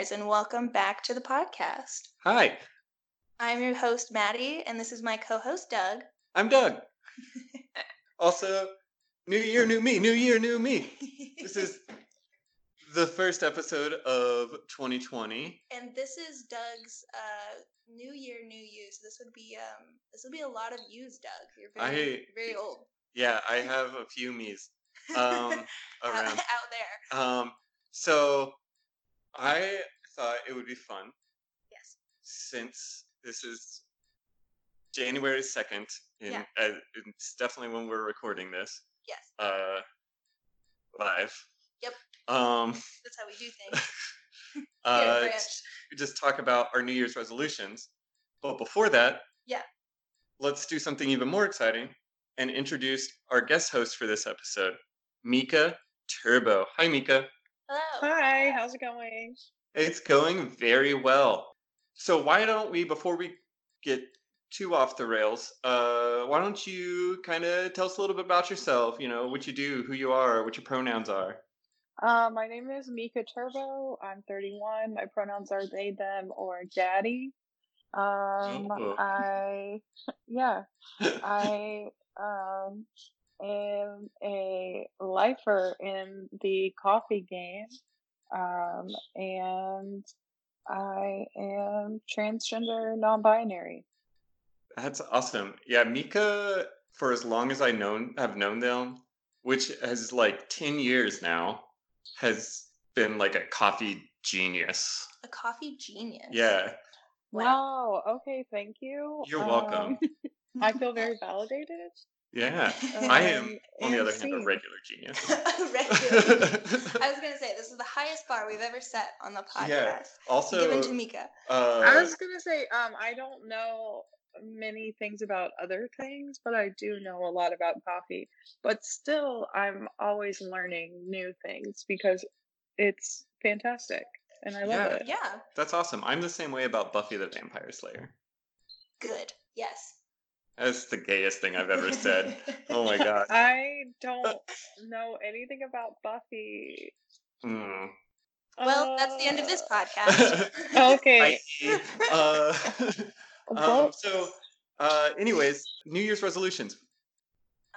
listeners, and welcome back to the podcast. Hi, I'm your host, Maddie, and this is my co host, Doug. I'm Doug. also, new year, new me, new year, new me. This is the first episode of 2020. and this is Doug's uh, new year, new you. So this would be um, this would be a lot of yous, Doug. You're very, I- very old Yeah, I have a few me's um, out, around. out there. Um, so I thought it would be fun Yes. since this is January 2nd, in, Yeah. uh, it's definitely when we're recording this. Yes. Uh, live. Yep. Um, That's how we do things. Uh, we just talk about our New Year's resolutions. But before that, Yeah. let's do something even more exciting and introduce our guest host for this episode, Mika Turbo. Hi, Mika. Hello. Hi, how's it going? It's going very well. So why don't we, before we get too off the rails, uh, why don't you kind of tell us a little bit about yourself? You know, what you do, who you are, what your pronouns are. Uh, my name is Mika Turbo. I'm 31. My pronouns are they, them, or daddy. Um, Oh. I, yeah, I um, am a lifer in the coffee game. Um, and I am transgender non binary. That's awesome. Yeah, Mika, for as long as I known have known them, which has like ten years now, has been like a coffee genius. A coffee genius. Yeah, Wow. Okay. Thank you. you're welcome. Um, I feel very validated. Yeah, I am. um, On the and other hand, a regular genius. Regular. I was gonna say this is the highest bar we've ever set on the podcast. Yeah. also, Given to Mika. uh, I was gonna say, um, I don't know many things about other things, but I do know a lot about coffee. But still, I'm always learning new things because it's fantastic and I love Yeah. it. Yeah. that's awesome. I'm the same way about Buffy the Vampire Slayer. Good. Yes. That's the gayest thing I've ever said. Oh my god. I don't know anything about Buffy. Mm. Well, that's the end of this Uh, podcast. Okay. Bye. Uh, um, so, uh, anyways, New Year's resolutions.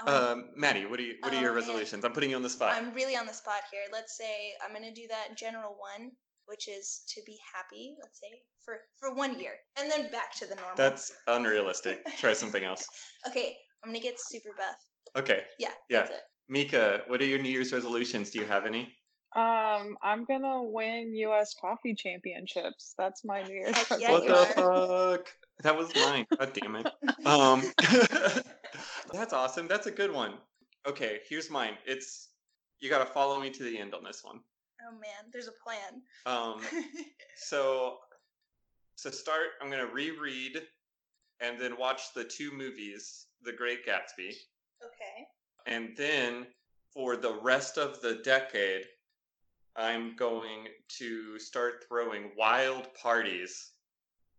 Oh, Um, Maddie, what are you, what are Oh, your man. resolutions? I'm putting you on the spot. I'm really on the spot here. Let's say I'm gonna do that general one, which is to be happy. Let's say for for one year, and then back to the normal. That's unrealistic. Try something else. okay. I'm gonna get super buff. Okay, Yeah. Yeah. That's it. Mika, what are your New Year's resolutions? Do you have any? um, I'm gonna win U.S. coffee championships. That's my New Year's Heck yeah, what the are. fuck? That was mine. God damn it. Um, that's awesome. That's a good one. Okay, here's mine. It's you got to follow me to the end on this one. Oh man, there's a plan. Um, so to start, I'm gonna reread and then watch the two movies, The Great Gatsby, okay. and then for the rest of the decade, I'm going to start throwing wild parties.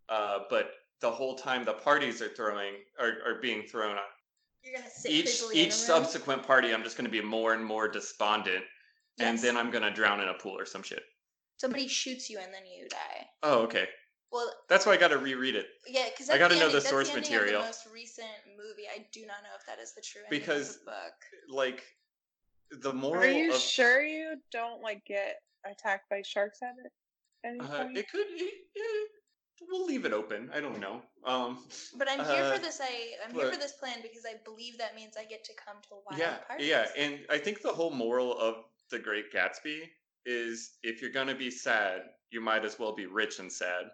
Uh, but the whole time the parties are throwing are, are being thrown, You're gonna sit each each subsequent party, I'm just going to be more and more despondent, and then I'm going to drown in a pool or some shit. somebody shoots you and then you die. Oh, okay. Well, That's why I got to reread it. yeah, because I gotta know the source Of material. the most recent movie. I do not know if that is the true ending Because of the book. Like the moral Are you of sure you don't like get attacked by sharks at it? Any uh, point? it could. It, it, we'll leave it open. I don't know. Um, But I'm here uh, for this. I I'm here for this plan because I believe that means I get to come to wild yeah, parties. yeah, and I think the whole moral of The Great Gatsby is if you're gonna be sad, you might as well be rich and sad.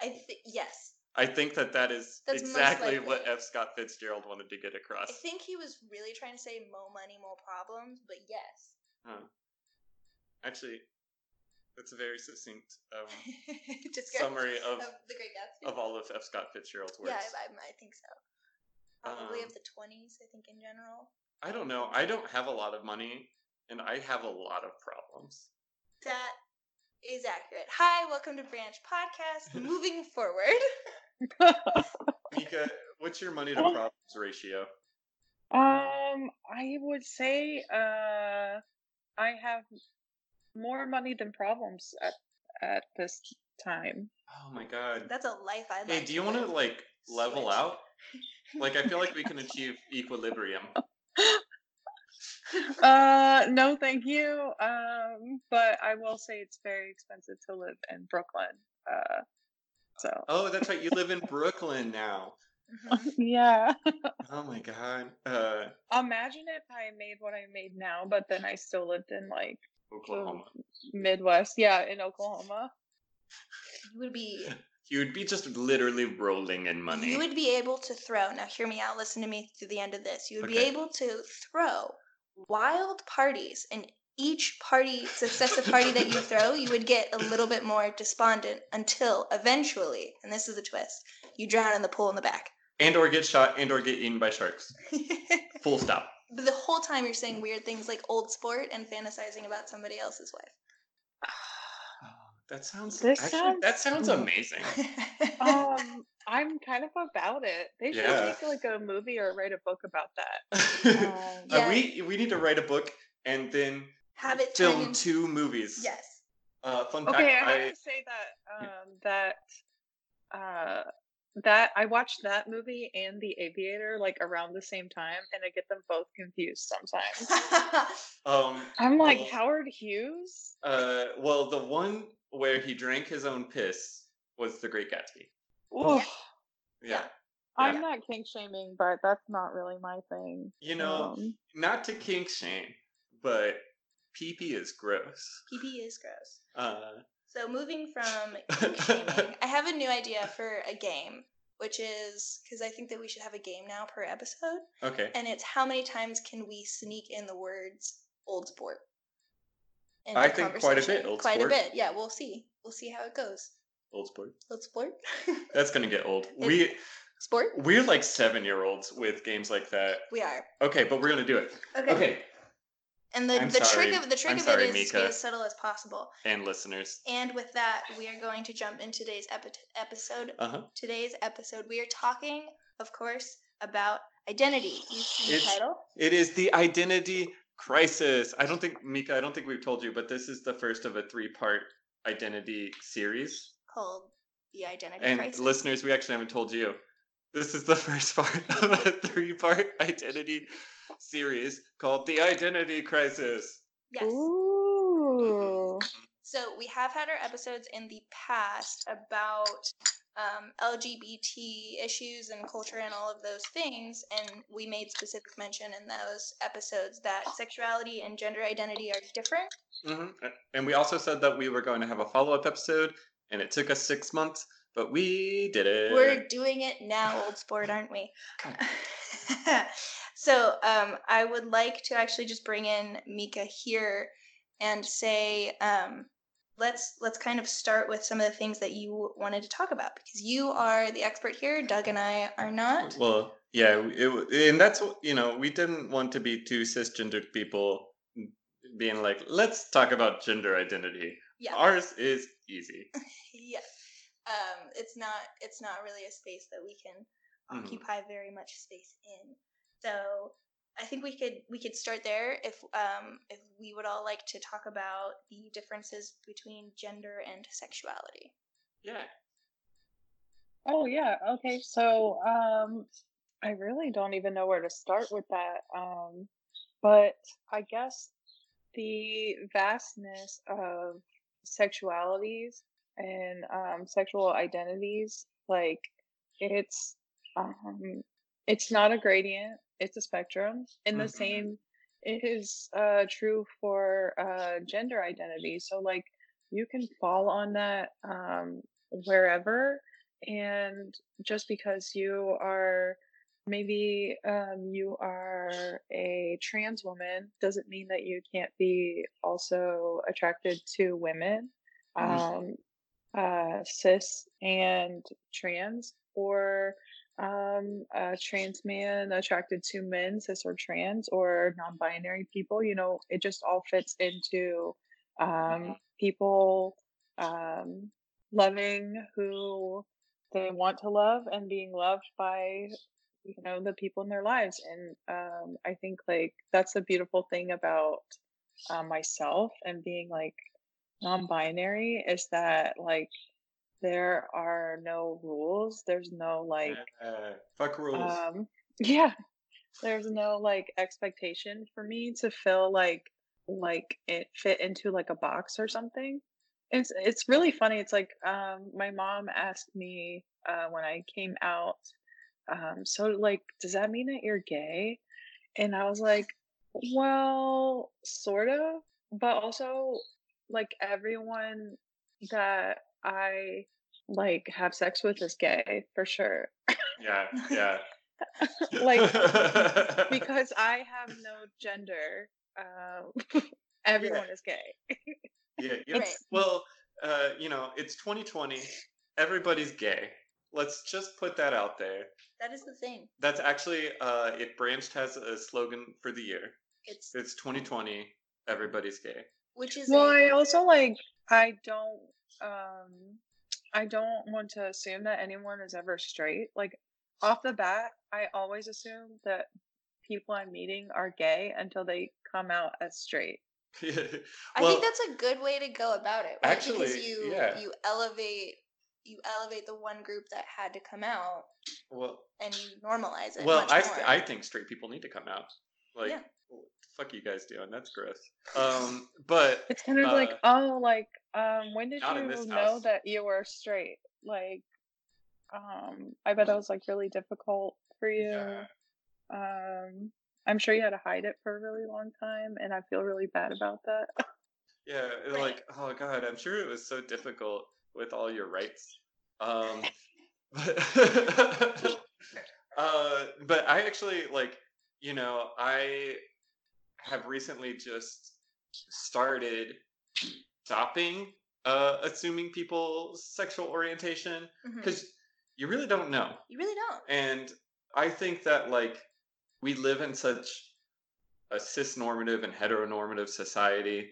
I think yes. I think that that is That's exactly what. F. Scott Fitzgerald wanted to get across. I think he was really trying to say "more money, more problems. But yes. Huh. Actually, that's a very succinct um, summary of the Great Gatsby. of all of F. Scott Fitzgerald's works. yeah, I, I, I think so. Probably Um, of the twenties. I think in general. I don't know. I don't have a lot of money, and I have a lot of problems. That is accurate. Hi, welcome to Branch Podcast. Moving forward. Mika, what's your money to problems ratio? Um, I would say uh I have more money than problems at at this time. Oh my god. That's a life I'd Hey, like do you want to like level Switch. out? Like, I feel like we can achieve equilibrium. Uh, no, thank you. Um, but I will say it's very expensive to live in Brooklyn. Uh, so Oh, that's right. You live in Brooklyn now. Mhm. yeah. Oh my god. Uh, Imagine if I made what I made now, but then I still lived in like Oklahoma. Midwest. Yeah, in Oklahoma. You would be You would be just literally rolling in money. you would be able to throw. Now hear me out. Listen to me through the end of this. You would be able to throw wild parties, and each party, successive party that you throw, you would get a little bit more despondent until eventually, and this is the twist, you drown in the pool in the back. and or get shot and or get eaten by sharks. Full stop. but the whole time you're saying weird things like old sport and fantasizing about somebody else's Oh, that sounds This actually that sounds- sounds amazing. Um, I'm kind of about it. They should Yeah. make like a movie or write a book about that. Uh, Um, Yeah. we we need to write a book and then Have it turn film into two movies. yes. Uh, fun Okay, fact. I I, have to say that um, that uh, that I watched that movie and The Aviator like around the same time, and I get them both confused sometimes. um I'm like Well- Howard Hughes. uh well the one where he drank his own piss was The Great Gatsby. Oof. Yeah. I'm not kink shaming, but that's not really my thing. You know, Um, not to kink shame, but pee pee is gross. PP is gross. Uh, So moving from kink shaming, I have a new idea for a game, which is because I think that we should have a game now per episode, okay. and it's how many times can we sneak in the words "old sport"? I think quite a bit, old quite sport. a bit. Yeah, we'll see. We'll see how it goes. Old sport. Old sport. That's gonna get old. It- We sport. we're like seven year olds with games like that. We are. Okay, but we're gonna do it. Okay. Okay. And the, I'm the sorry. trick of the trick I'm of sorry, it is to be as subtle as possible. And listeners. And with that, we are going to jump into today's epi- episode. Uh huh. Today's episode, we are talking, of course, about identity. You see the It's- title? It is the identity crisis. I don't think Mika. I don't think we've told you, but this is the first of a three part identity series. called the identity And crisis. listeners, we actually haven't told you. This is the first part of a three part identity series called The Identity Crisis. yes. Ooh. So we have had our episodes in the past about um, LGBT issues and culture and all of those things, and we made specific mention in those episodes that sexuality and gender identity are different. hmm And we also said that we were going to have a follow up episode, and it took us six months, but we did it. We're doing it now, old sport, aren't we? so um, I would like to actually just bring in Mika here and say, um, let's let's kind of start with some of the things that you wanted to talk about because you are the expert here. Doug and I are not. Well, yeah, it, and that's you know we didn't want to be two cisgendered people being like, let's talk about gender identity. Yeah, Ours is easy. yeah. Um, it's not it's not really a space that we can Mhm. occupy very much space in. So I think we could we could start there if um if we would all like to talk about the differences between gender and sexuality. Yeah. Oh yeah. Okay. So um I really don't even know where to start with that. Um but I guess the vastness of sexualities and um sexual identities like it's um it's not a gradient, it's a spectrum. And the Mhm. same it is uh true for uh gender identity. So like you can fall on that um wherever and just because you are maybe um, you are a trans woman doesn't mean that you can't be also attracted to women Mhm. um, uh, cis and trans or um, a trans man attracted to men cis or trans or non-binary people you know it just all fits into um, people um, loving who they want to love and being loved by you know the people in their lives. And um, i think like that's the beautiful thing about uh, myself and being like non-binary is that like there are no rules. There's no like Uh, fuck rules. um yeah, there's no like expectation for me to feel like like it fit into like a box or something. It's it's really funny. It's like um my mom asked me uh when I came out um so like does that mean that you're gay? And I was like, well, sort of, but also like everyone that I like have sex with is gay for sure. yeah, yeah. like because I have no gender. Uh, everyone is gay. yeah, yeah. Right. Well, uh, you know, it's 2020. Everybody's gay. Let's just put that out there. That is the thing. That's actually uh, it. Branched has a slogan for the year. It's It's 2020. Everybody's gay. which is Well, a, I also like I don't um I don't want to assume that anyone is ever straight. Like off the bat, I always assume that people I'm meeting are gay until they come out as straight. I think that's a good way to go about it. Right? because actually, you yeah. you elevate you elevate the one group that had to come out well. and you normalize it. Well, much I more. I think straight people need to come out. Like, Yeah. What the fuck you guys doing? That's gross. Um, but It's kind of like, Uh, oh, like, um, when did you know that you were straight? Like, um, I bet that was like really difficult for you. yeah, Um, I'm sure you had to hide it for a really long time, and I feel really bad about that. yeah, like, oh god, I'm sure it was so difficult with all your rights. Um, but, uh, but I actually like, you know, I have recently just started stopping uh, assuming people's sexual orientation because you really don't know. you really don't. And I think that like we live in such a cis-normative and heteronormative society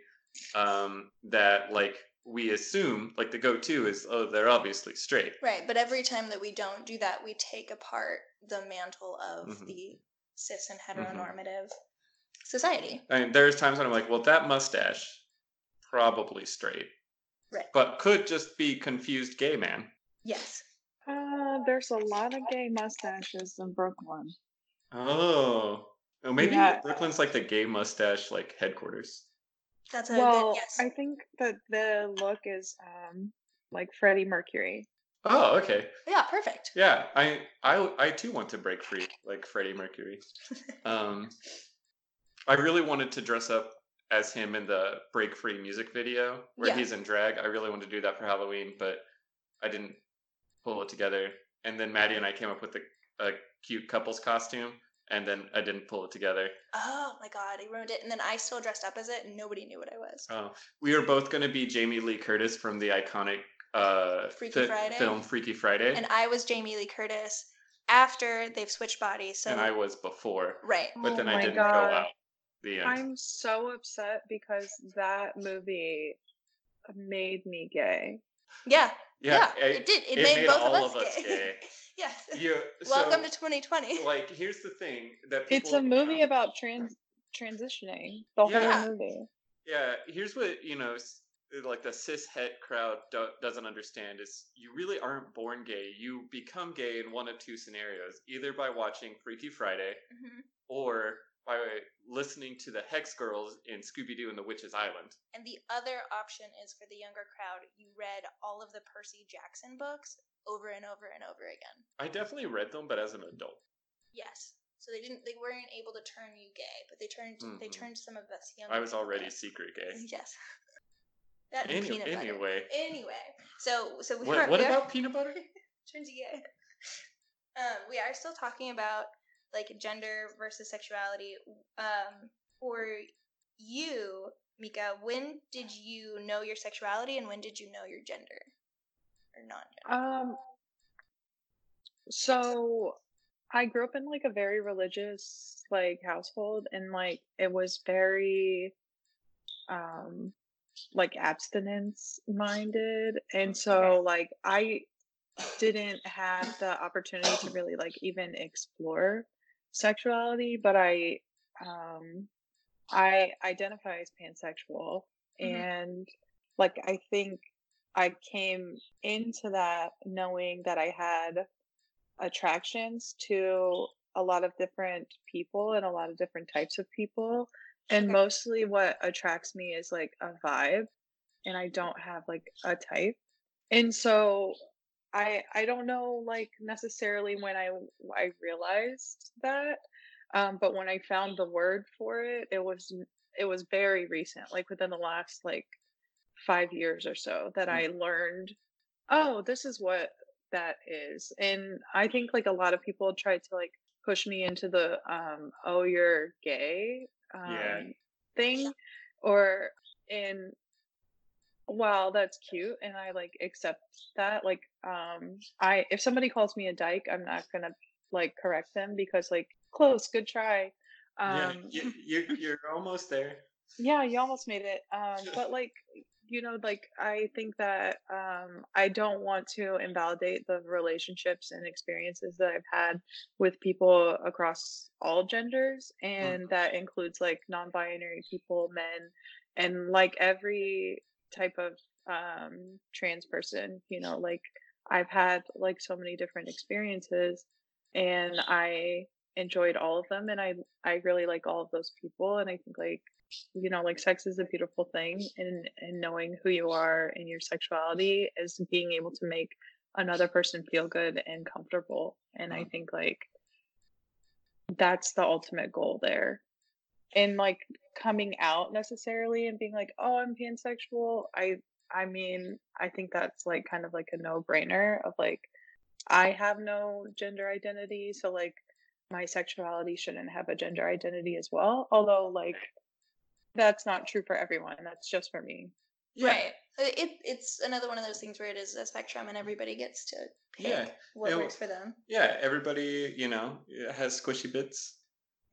um, that like we assume like the go-to is oh they're obviously straight. Right, but every time that we don't do that, we take apart the mantle of Mhm. the cis and Mm-hmm. heteronormative society. I mean, there's times when I'm like, well, that mustache probably straight, Right. but could just be confused gay man. Yes. Uh, there's a lot of gay mustaches in Brooklyn. Oh, oh maybe Yeah. Brooklyn's like the gay mustache like headquarters. That's a well, good yes. I think that the look is um like Freddie Mercury. Oh, okay. yeah, perfect. Yeah, I I I too want to break free like Freddie Mercury. Um, I really wanted to dress up as him in the Break Free music video where Yeah. he's in drag. I really wanted to do that for Halloween, but I didn't pull it together. And then Maddie and I came up with a, a cute couples costume, and then I didn't pull it together. Oh my god, I ruined it. And then I still dressed up as it and nobody knew what I was. Oh, we are both going to be Jamie Lee Curtis from the iconic uh, Freaky Friday? film Freaky Friday, And I was Jamie Lee Curtis after they've switched bodies. So and I was before, right. but Oh then I didn't God. go out. The end. I'm so upset because that movie made me gay. Yeah. Yeah. I- it did. It, it made, made both all of us of us gay. gay. yes. You, Welcome so, to 2020. like here's the thing that people, It's a movie about trans transitioning. The Yeah. whole movie. yeah here's what you know like the cis het crowd do- doesn't understand is you really aren't born gay you become gay in one of two scenarios either by watching freaky friday Mhm. or by listening to the hex girls in scooby-doo and the witch's island And the other option is for the younger crowd, you read all of the Percy Jackson books over and over and over again. i definitely read them but as an adult Yes. So they didn't they weren't able to turn you gay, but they turned they Mhm. turned some of us younger. i was already gay. secret gay Yes. That Any- peanut butter. anyway Anyway. So so we what, are what we are- about peanut butter turns you gay. Um, we are still talking about like gender versus sexuality. Um, for you, Mika, when did you know your sexuality and when did you know your gender or non-gender? Um. So, I grew up in like a very religious like household, and like it was very, um, like abstinence minded, and so like I didn't have the opportunity to really like even explore sexuality, but I, um, I identify as pansexual, Mhm. and like I think I came into that knowing that I had attractions to a lot of different people and a lot of different types of people. And mostly what attracts me is like a vibe and I don't have like a type. And so I I don't know like necessarily when I I realized that um but when I found the word for it it was it was very recent like within the last like 5 years or so that Mm. I learned oh this is what that is. And I think like a lot of people try to like push me into the um oh you're gay Yeah. um thing or in well that's cute and i like accept that like um i if somebody calls me a dyke i'm not gonna like correct them because like close good try yeah, um you, you, you're almost there. yeah you almost made it um but like you know like i think that um i don't want to invalidate the relationships and experiences that i've had with people across all genders and that includes like non-binary people men and like every type of um trans person you know like i've had like so many different experiences and i enjoyed all of them and i i really like all of those people and i think like you know like sex is a beautiful thing and and knowing who you are and your sexuality is being able to make another person feel good and comfortable and i Mhm. think like that's the ultimate goal there and like coming out necessarily and being like oh i'm pansexual i i mean i think that's like kind of like a no-brainer of like i have no gender identity so like my sexuality shouldn't have a gender identity as well although like that's not true for everyone that's just for me Yeah. Right. It it's another one of those things where it is a spectrum and everybody gets to pick Yeah. what And- works for them. Yeah, everybody, you know, has squishy bits,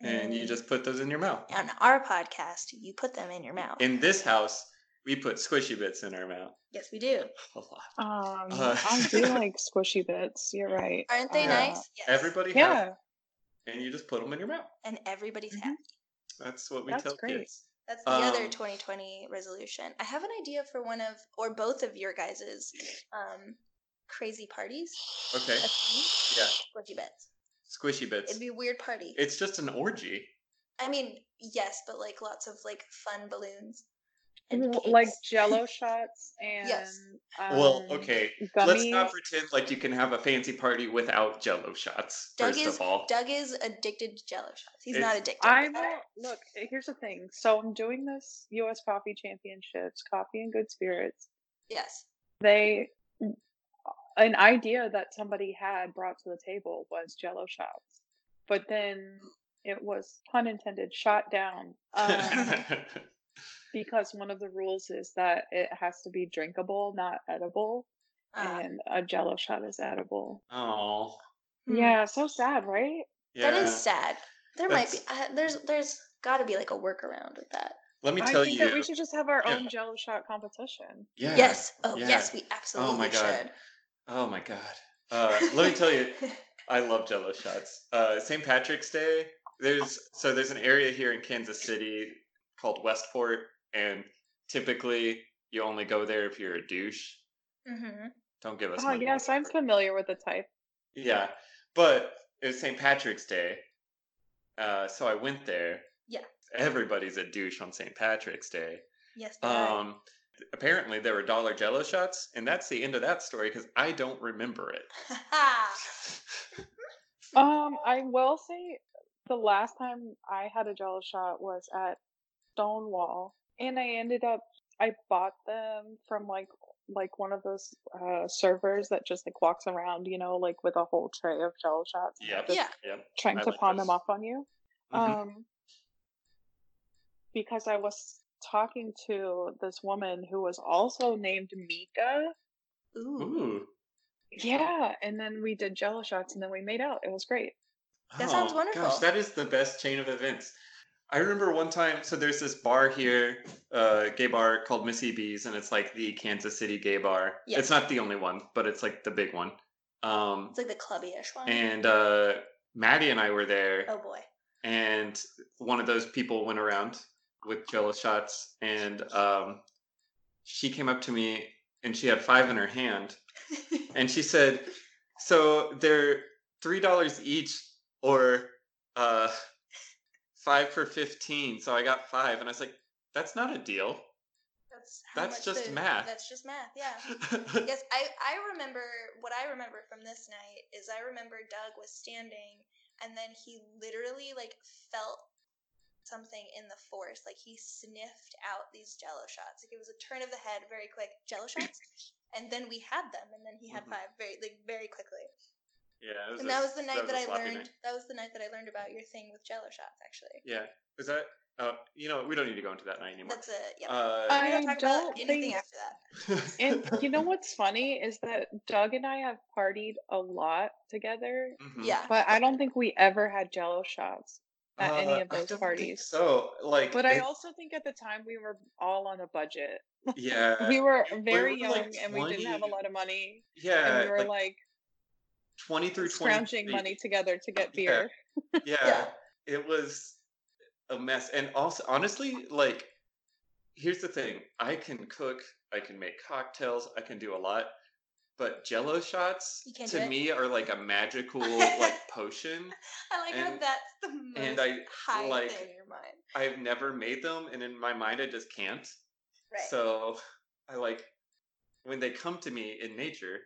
and you just put those in your mouth. On our podcast, you put them in your mouth. In this house, we put squishy bits in our mouth. yes, we do. A lot. um Uh, i do like squishy bits you're right Aren't they Uh, nice? Yes. Everybody has, yeah and you just put them in your mouth. And everybody's Mhm. happy. That's what we That's tell great. kids. That's the other Um, 2020 resolution. I have an idea for one of or both of your guys's um crazy parties. Okay. A theme. Yeah. Squishy bits. Squishy bits. It'd be a weird party. It's just an orgy. I mean, yes, but like lots of like fun balloons. And like jello shots and Yes. well, um, okay. Let's not pretend like you can have a fancy party without jello shots, Doug first is of all. Doug is addicted to Jello shots. He's It's- not addicted. I will look. eh, Here's the thing. So I'm doing this U.S. Coffee Championships, Coffee in Good Spirits. Yes. They, an idea that somebody had brought to the table was Jello shots, but then it was pun intended shot down um, because one of the rules is that it has to be drinkable, not edible, Uh, and a Jello shot is edible. oh. Yeah, so sad, right? Yeah. That is sad. There might be. Uh, there's there's got to be like a workaround with that. Let me I tell think you. that we should just have our Yeah. own Jello shot competition. Yeah. Yes. Oh yeah. yes, we absolutely Oh my God. should. Oh my god. Uh, let me tell you, I love Jello shots. Uh, St. Patrick's Day. There's so there's an area here in Kansas City called Westport, and typically you only go there if you're a douche. hmm Don't give us. Oh yes, I'm familiar with the type. Yeah, but it was St. Patrick's Day, uh, so I went there. Yeah. Everybody's a douche on St. Patrick's Day. Yes. they are. Um, apparently there were dollar Jello shots, and that's the end of that story because I don't remember it. Um, I will say the last time I had a Jello shot was at Stonewall, and I ended up I bought them from like like one of those uh servers that just like walks around, you know, like with a whole tray of Jello shots. and Yep. just Yeah. Yep. trying I to like pawn those. them off on you. Mhm. Um, because I was talking to this woman who was also named Mika. Ooh. Ooh. Yeah, and then we did Jello shots, and then we made out. It was great. That sounds Oh, wonderful. Gosh, that is the best chain of events. I remember one time, so there's this bar here, uh, gay bar called Missie B's, and it's like the Kansas City gay bar. Yes. It's not the only one, but it's like the big one. Um, It's like the clubby-ish one. and uh, Maddie and I were there, oh boy. and one of those people went around with Jello shots, and um, she came up to me and she had five in her hand and she said, "So they're three dollars each, or uh, five for fifteen. So I got five, and I was like, "That's not a deal. That's That's just the- math." That's just math. Yeah. yes, I I remember what I remember from this night is I remember Doug was standing and then he literally like felt something in the force like he sniffed out these jello shots like it was a turn of the head very quick jello shots and then we had them and then he had Mhm. five very like very quickly yeah, it was and a- that was the night was that, I learned night. that was the night that i learned about your thing with jello shots actually Yeah, was that? Uh, you know, we don't need to go into that night anymore. that's a yeah Uh, I don't talk about don't anything think- after that And you know what's funny is that Doug and I have partied a lot together, mhm. yeah but I don't think we ever had jello shots at any Uh, of those parties. So, like, But I also think at the time we were all on a budget. yeah, we were very were, young like, and we didn't have a lot of money. yeah, and we were like, like, twenty through scrounging 23. money together to get Yeah. beer. yeah, Yeah. it was a mess and also honestly like here's the thing i can cook i can make cocktails i can do a lot but jello shots to me are like a magical like potion i like how and- that's the most and I, high like, thing in your mind i've never made them and in my mind i just can't right so i like when they come to me in nature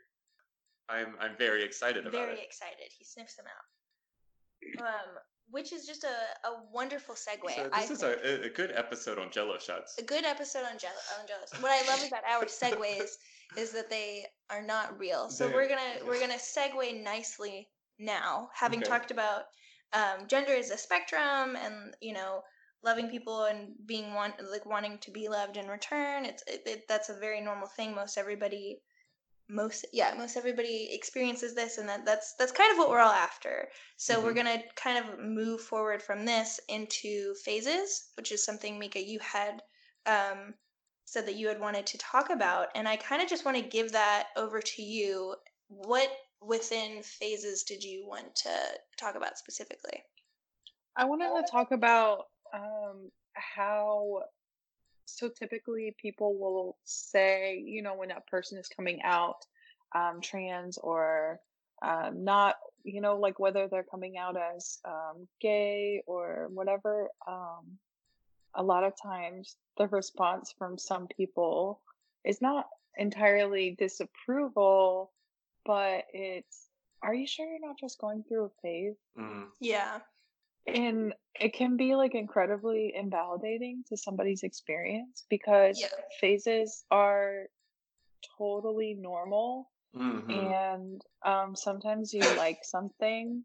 i'm i'm very excited about very it Very excited. He sniffs them out. Um, which is just a, a wonderful segue. so I this is a, a good episode on jello shots a good episode on Jello. On Jello. What I love about our segues is that they are not real. So They're- we're gonna we're gonna segue nicely now, having Okay. talked about um, gender is a spectrum, and you know loving people and being want like wanting to be loved in return. It's it, it, that's a very normal thing. Most everybody. Most yeah, most everybody experiences this, and that, that's that's kind of what we're all after. So we're Mhm. gonna kind of move forward from this into phases, which is something Mika you had um, said that you had wanted to talk about, and I kind of just want to give that over to you. What within phases did you want to talk about specifically? I wanted to talk about um, how so typically people will say, you know, when a person is coming out um, trans or um, not, you know, like whether they're coming out as um, gay or whatever, um, a lot of times the response from some people is not entirely disapproval, but it's, are you sure you're not just going through a phase? Mhm. Yeah, and it can be like incredibly invalidating to somebody's experience because Yeah. phases are totally normal Mhm. and um sometimes you like something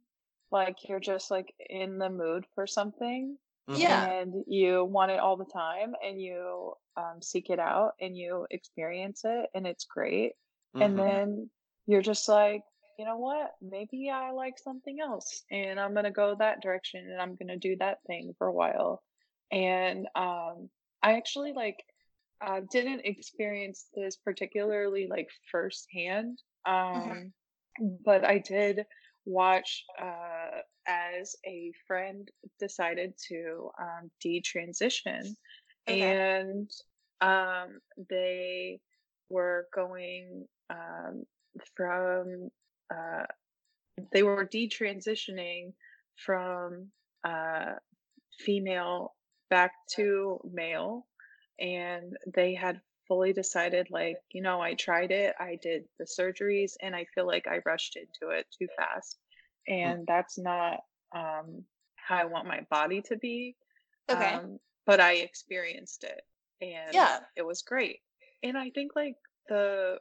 like you're just like in the mood for something. Yeah. and you want it all the time and you um, seek it out and you experience it and it's great and Mhm. then you're just like you know what maybe i like something else and i'm going to go that direction and i'm going to do that thing for a while and um i actually like uh, didn't experience this particularly like firsthand um but i did watch uh as a friend decided to um detransition Okay. and um they were going um from uh they were detransitioning from uh female back to male and they had fully decided like you know i tried it i did the surgeries and i feel like i rushed into it too fast and that's not um how i want my body to be Okay. um, but I experienced it and Yeah. it was great. And I think like the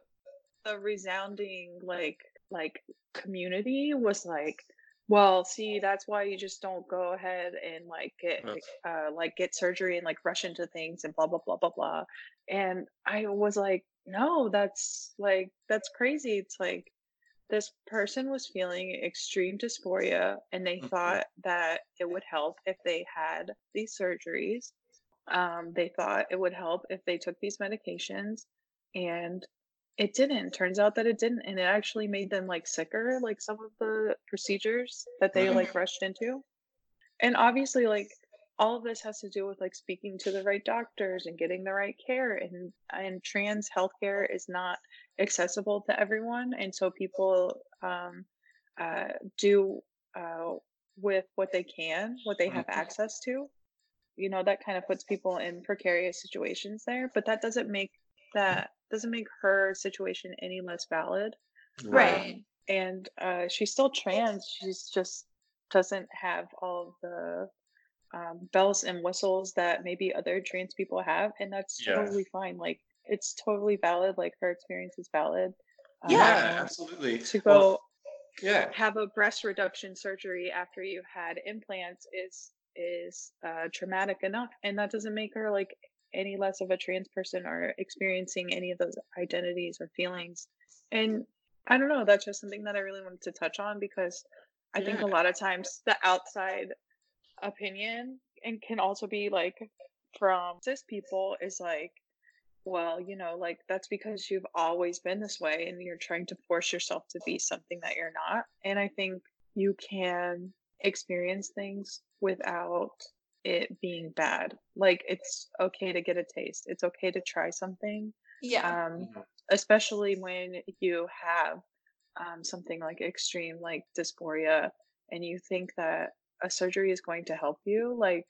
the resounding like like community was like, well, see, that's why you just don't go ahead and like get uh like get surgery and like rush into things and blah blah blah blah blah. And I was like, no, that's like that's crazy. It's like this person was feeling extreme dysphoria and they Mhm. thought that it would help if they had these surgeries. Um, they thought it would help if they took these medications and it didn't. Turns out that it didn't. And it actually made them like sicker, like some of the procedures that they like rushed into. And obviously, like all of this has to do with like speaking to the right doctors and getting the right care and and trans healthcare is not accessible to everyone and so people um, uh, do uh, with what they can what they have Mhm. access to you know that kind of puts people in precarious situations there but that doesn't make that doesn't make her situation any less valid Right. um, and uh, she's still trans she's just doesn't have all of the um, bells and whistles that maybe other trans people have and that's Yeah. totally fine like it's totally valid like her experience is valid Yeah. Yeah, Um, absolutely. to go Well, yeah. have a breast reduction surgery after you had implants is is uh, traumatic enough and that doesn't make her like any less of a trans person or experiencing any of those identities or feelings and i don't know that's just something that i really wanted to touch on because i think a lot of times the outside opinion and can also be like from cis people is like well, you know, like that's because you've always been this way and you're trying to force yourself to be something that you're not. And I think you can experience things without it being bad. Like it's okay to get a taste. It's okay to try something. Yeah. Um Mhm. especially when you have um, something like extreme like dysphoria and you think that a surgery is going to help you like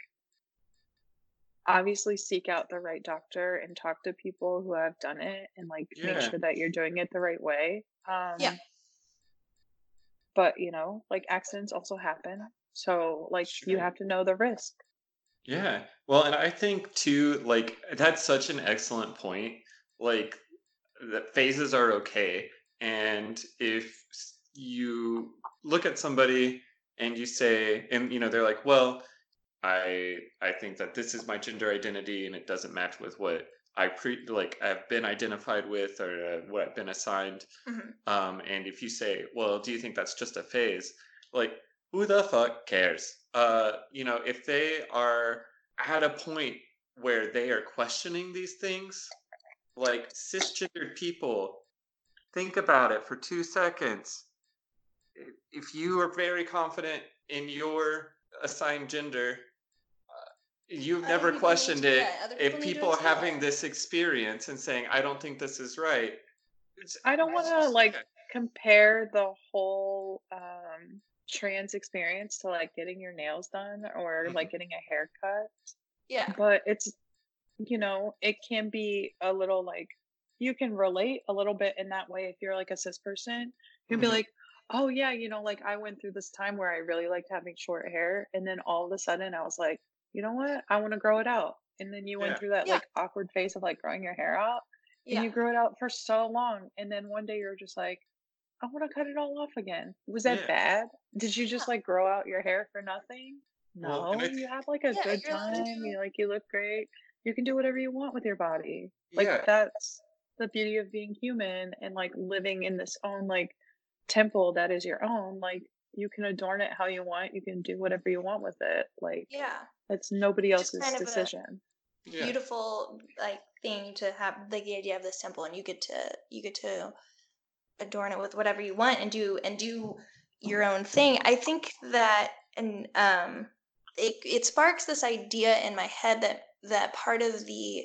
obviously seek out the right doctor and talk to people who have done it and like make sure that you're doing it the right way um Yeah. but you know like accidents also happen so like you have to know the risk Yeah. Well, and I think too, like that's such an excellent point. Like that phases are okay, and if you look at somebody and you say, and you know, they're like, well, I I think that this is my gender identity, and it doesn't match with what I pre like I've been identified with or uh, what I've been assigned. Mhm. Um, and if you say, well, do you think that's just a phase? Like, who the fuck cares? Uh, you know, if they are at a point where they are questioning these things, like cisgendered people, think about it for two seconds. I- If you are very confident in your assigned gender, uh, you've Other never questioned it. yeah, other if people need to people are having explore. this experience and saying, I don't think this is right, it's, i don't want to like yeah. compare the whole um trans experience to like getting your nails done or Mhm. like getting a haircut Yeah. but it's you know it can be a little like you can relate a little bit in that way if you're like a cis person you can be like oh yeah you know like i went through this time where i really liked having short hair and then all of a sudden i was like you know what? I want to grow it out. And then you went through that Yeah. like awkward phase of like growing your hair out and Yeah. you grew it out for so long and then one day you're just like i want to cut it all off again. Was that Yeah. bad? Did you just like grow out your hair for nothing? No I you have like a Yeah, good time you like you look great. You can do whatever you want with your body. Like yeah. that's the beauty of being human and like living in this own like temple that is your own like you can adorn it how you want you can do whatever you want with it like Yeah. it's nobody Just else's kind of a- decision yeah. Beautiful like thing to have like the idea of this temple and you get to you get to adorn it with whatever you want and do and do your own thing. I think that and um it it sparks this idea in my head that that part of the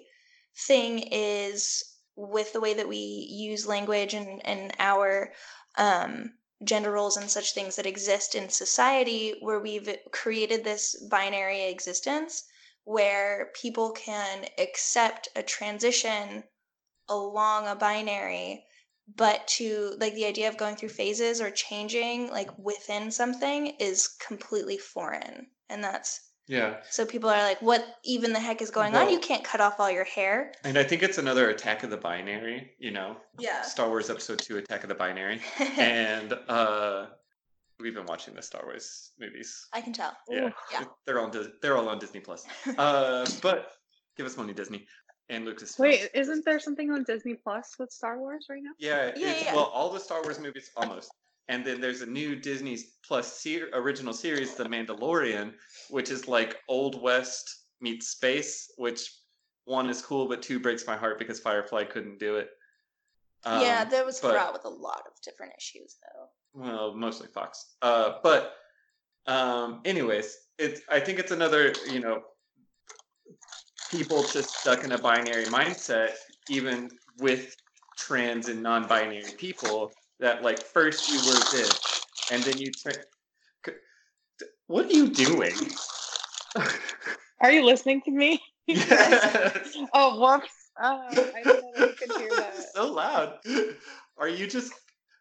thing is with the way that we use language and and our um gender roles and such things that exist in society where we've created this binary existence where people can accept a transition along a binary but to like the idea of going through phases or changing like within something is completely foreign. And that's yeah. so people are like what even the heck is going on you can't cut off all your hair And I think it's another attack of the binary, you know, yeah Star Wars Episode 2 Attack of the Binary. and uh, we've been watching the Star Wars movies. i can tell Yeah. Yeah. They're, on they're all on Disney Plus. Uh, but give us money, Disney. And Lucas. wait isn't there something on disney plus with star wars right now Yeah, Yeah, it's, yeah. well, all the Star Wars movies almost. And then there's a new Disney Plus ser- original series, The Mandalorian, which is like Old West meets space, which one is cool, but two breaks my heart because Firefly couldn't do it. yeah Um, that was but- fraught with a lot of different issues though well, mostly Fox. Uh, but um, anyways, it's I think it's another you know people just stuck in a binary mindset, even with trans and non-binary people, that like first you were this, and then you turn. What are you doing? Are you listening to me? yes. Oh, whoops. Oh, I didn't know that you could hear that. so loud. Are you just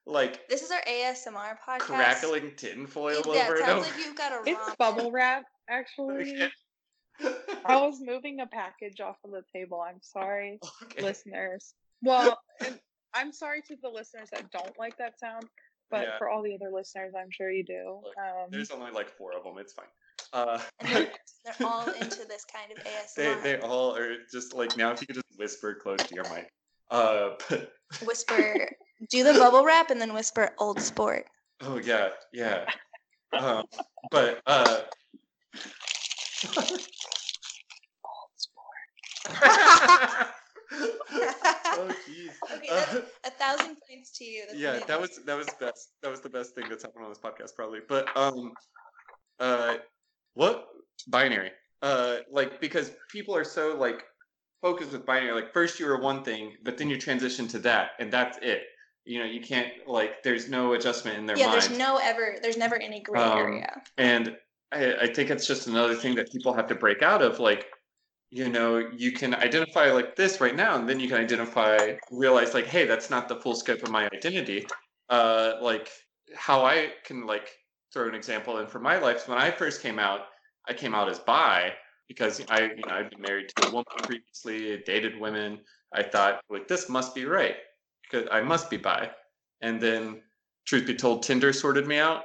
like This is our ASMR podcast. crackling tinfoil yeah, over it and sounds over? like you've got a It's bubble wrap, actually. Okay. I was moving a package off of the table. I'm sorry, Okay. listeners. Well, and I'm sorry to the listeners that don't like that sound, but Yeah. for all the other listeners, I'm sure you do. Look, Um, There's only like four of them. It's fine. Uh, they're, they're all into this kind of they ASMR. they all are just like now. If you could just whisper close to your mic. Uh, but Whisper, do the bubble wrap and then whisper old sport. oh yeah, yeah. Um, but uh. oh jeez. Okay, Uh, a thousand points to you. That's yeah, that was that was best. That was the best thing that's happened on this podcast, probably. But um, uh, what binary? Uh, like because people are so like focused with binary. Like first you were one thing, but then you transition to that, and that's it. You know, you can't like. There's no adjustment in their yeah. mind. There's no ever. There's never any gray Um, area. And I, I think it's just another thing that people have to break out of. Like, you know, you can identify like this right now, and then you can identify, realize like, hey, that's not the full scope of my identity. Uh, like how I can like throw an example in for my life. When I first came out, I came out as bi because I, you know, I'd been married to a woman previously, dated women. I thought like this must be right because I must be bi. And then, truth be told, Tinder sorted me out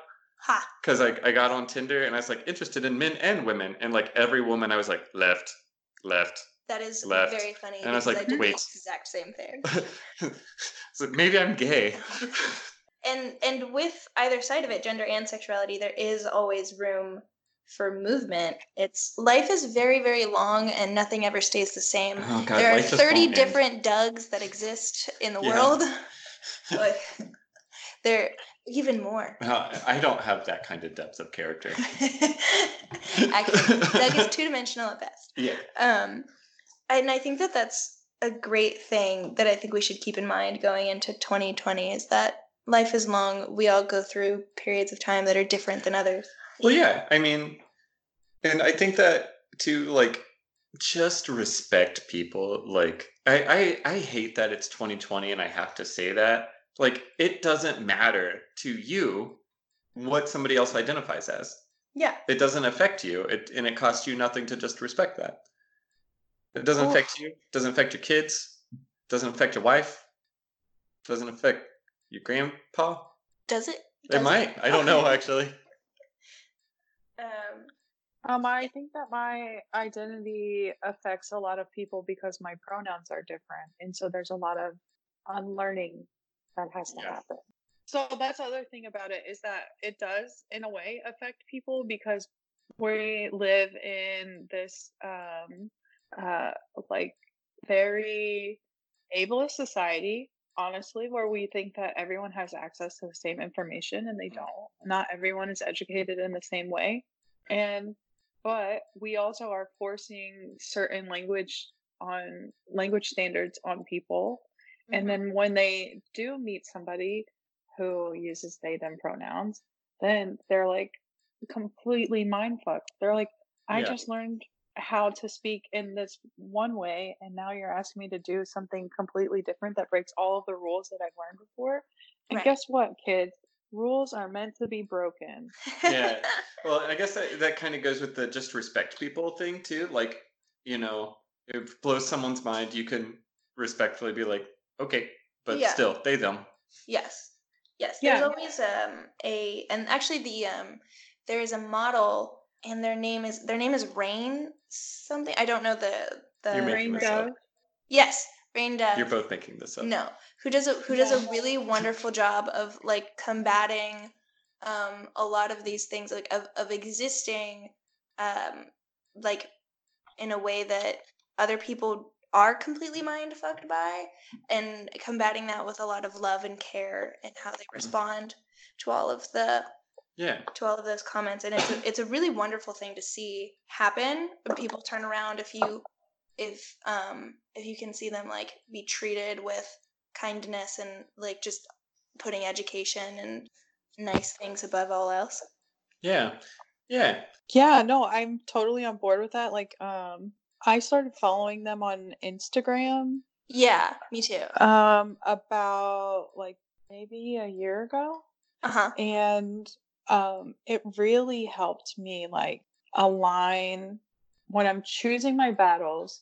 because I, I got on Tinder and I was like interested in men and women and like every woman I was like left, left. That is Left. very funny. And I was like, did wait. the exact same thing. so maybe I'm gay. and and with either side of it gender and sexuality there is always room for movement it's life is very very long and nothing ever stays the same oh god, there are 30 won't end. different dougs that exist in the Yeah. world like there even more Well, I don't have that kind of depth of character. actually doug is two-dimensional at best Yeah. um and i think that that's a great thing that i think we should keep in mind going into 2020 is that life is long we all go through periods of time that are different than others Well, yeah. I mean, and I think that to like just respect people. Like, I, I I hate that it's 2020 and I have to say that. Like, it doesn't matter to you what somebody else identifies as. yeah It doesn't affect you, it, and it costs you nothing to just respect that. It doesn't Oof. affect you. Doesn't affect your kids. Doesn't affect your wife. Doesn't affect your grandpa. does it It Does might. I don't know actually. um Um, I think that my identity affects a lot of people because my pronouns are different. And so there's a lot of unlearning that has to Yeah. happen. So that's the other thing about it is that it does, in a way, affect people because we live in this, um, uh, like very ableist society, honestly, where we think that everyone has access to the same information and they don't. Not everyone is educated in the same way. And but we also are forcing certain language on language standards on people and mhm. then when they do meet somebody who uses they them pronouns then they're like completely mind fucked they're like i Yeah. just learned how to speak in this one way and now you're asking me to do something completely different that breaks all of the rules that i've learned before and Right. guess what kids rules are meant to be broken Yeah. Well, I guess that, that kind of goes with the just respect people thing too. Like, you know, it blows someone's mind, you can respectfully be like, okay, but Yeah. still, they them. yes yes Yeah. there's always um a and actually the um there is a model and their name is their name is rain something i don't know the the You're making Rain this up. dove. yes rain dove You're both making this up. No, who does a who does a really wonderful job of like combating um a lot of these things like of of existing um like in a way that other people are completely mind fucked by and combating that with a lot of love and care and how they respond to all of the Yeah. to all of those comments and it's a, it's a really wonderful thing to see happen when people turn around if you if um if you can see them like be treated with kindness and like just putting education and nice things above all else. Yeah. Yeah. Yeah, no, I'm totally on board with that. Like, um, I started following them on Instagram. Yeah, me too. Um, about like maybe a year ago. Uh-huh. And um it really helped me like align when I'm choosing my battles,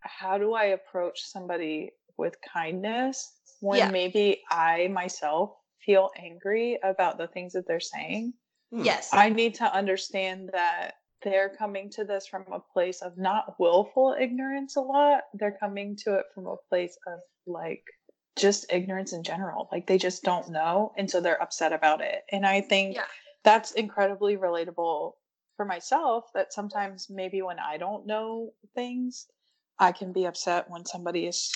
how do I approach somebody with kindness when Yeah. maybe I myself feel angry about the things that they're saying? Yes. I need to understand that they're coming to this from a place of not willful ignorance a lot. They're coming to it from a place of like just ignorance in general. Like they just don't know. And so they're upset about it. And I think Yeah. that's incredibly relatable for myself that sometimes maybe when I don't know things, I can be upset when somebody is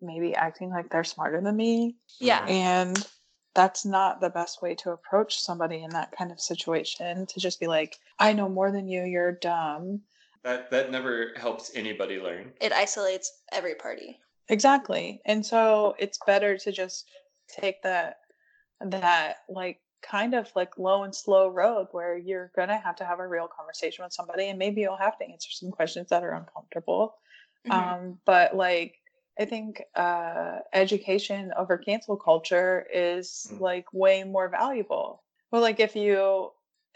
maybe acting like they're smarter than me yeah. and that's not the best way to approach somebody in that kind of situation to just be like i know more than you you're dumb That that never helps anybody learn. It isolates every party. exactly and so it's better to just take that that like kind of like low and slow road where you're gonna have to have a real conversation with somebody and maybe you'll have to answer some questions that are uncomfortable Mhm. um but like i think uh education over cancel culture is Mm. like way more valuable well like if you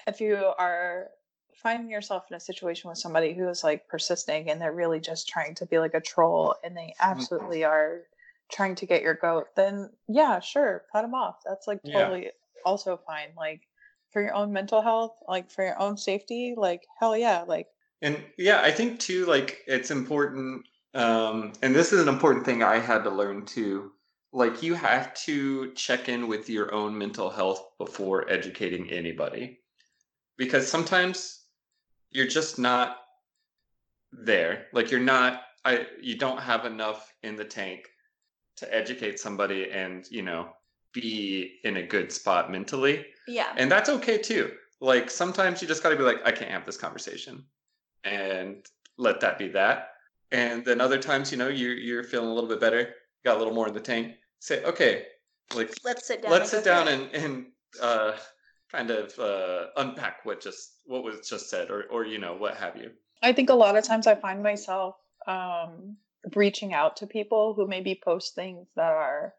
if you are finding yourself in a situation with somebody who is like persisting and they're really just trying to be like a troll and they absolutely are trying to get your goat then yeah sure cut them off that's like Yeah. totally also fine like for your own mental health like for your own safety like hell yeah like And yeah, I think too, like it's important. Um, and this is an important thing I had to learn too. Like you have to check in with your own mental health before educating anybody, because sometimes you're just not there. Like you're not. I you don't have enough in the tank to educate somebody and you know be in a good spot mentally Yeah. and that's okay too like sometimes you just got to be like i can't have this conversation and let that be that and then other times you know you're you're feeling a little bit better got a little more in the tank say okay like Let's sit down. let's sit down and and uh kind of uh unpack what just what was just said or or you know what have you I think a lot of times I find myself um, reaching out to people who maybe post things that are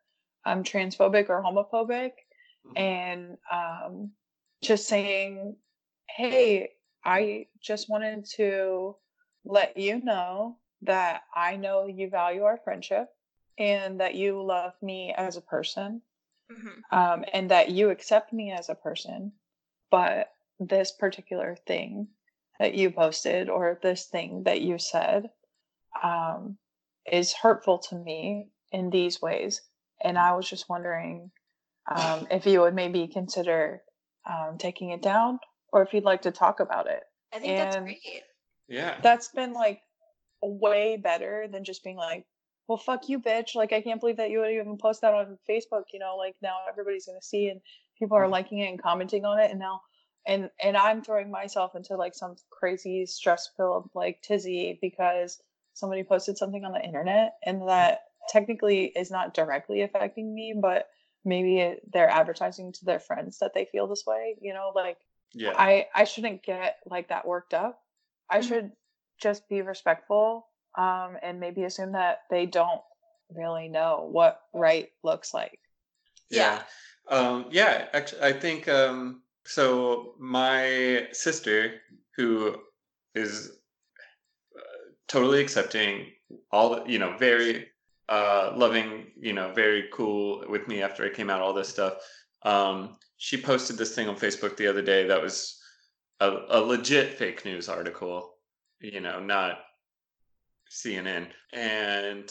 um, transphobic or homophobic Mhm. and um, just saying, hey, I just wanted to let you know that I know you value our friendship and that you love me as a person Mhm. um, and that you accept me as a person, but this particular thing that you posted or this thing that you said um, is hurtful to me in these ways. And I was just wondering um, if you would maybe consider um, taking it down or if you'd like to talk about it. I think that's great. yeah That's been like way better than just being like, well, fuck you, bitch. Like, I can't believe that you would even post that on Facebook. You know, like now everybody's going to see and people are liking it and commenting on it. And now, and, and I'm throwing myself into like some crazy stress filled like tizzy because somebody posted something on the internet and that technically is not directly affecting me, but maybe it, they're advertising to their friends that they feel this way. You know, like, yeah I I shouldn't get like that worked up. I Mhm. should just be respectful um and maybe assume that they don't really know what right looks like. Yeah. Um, yeah, actually, I think um, so. My sister, who is uh, totally accepting, all the, you know, very uh, loving, you know, very cool with me after I came out, all this stuff. Um, she posted this thing on Facebook the other day that was a, a legit fake news article, you know, not CNN, and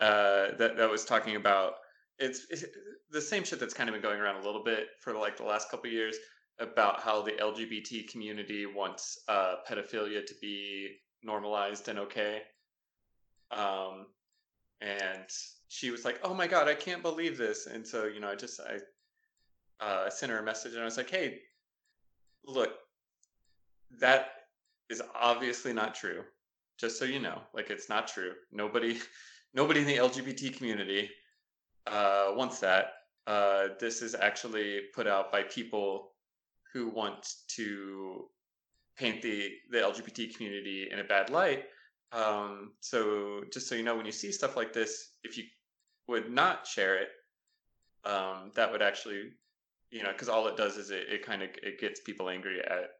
uh, that that was talking about it's, it's the same shit that's kind of been going around a little bit for like the last couple years about how the LGBT community wants uh, pedophilia to be normalized and okay. Um, and she was like, "Oh my god, I can't believe this!" And so you know, I just I uh, sent her a message and I was like, "Hey, look, that is obviously not true. Just so you know. Like it's not true. Nobody, nobody in the LGBT community uh, wants that. Uh, this is actually put out by people who want to paint the the LGBT community in a bad light. Um, so just so you know, when you see stuff like this, if you would not share it, um, that would actually, you know, because all it does is it, it kind of it gets people angry at,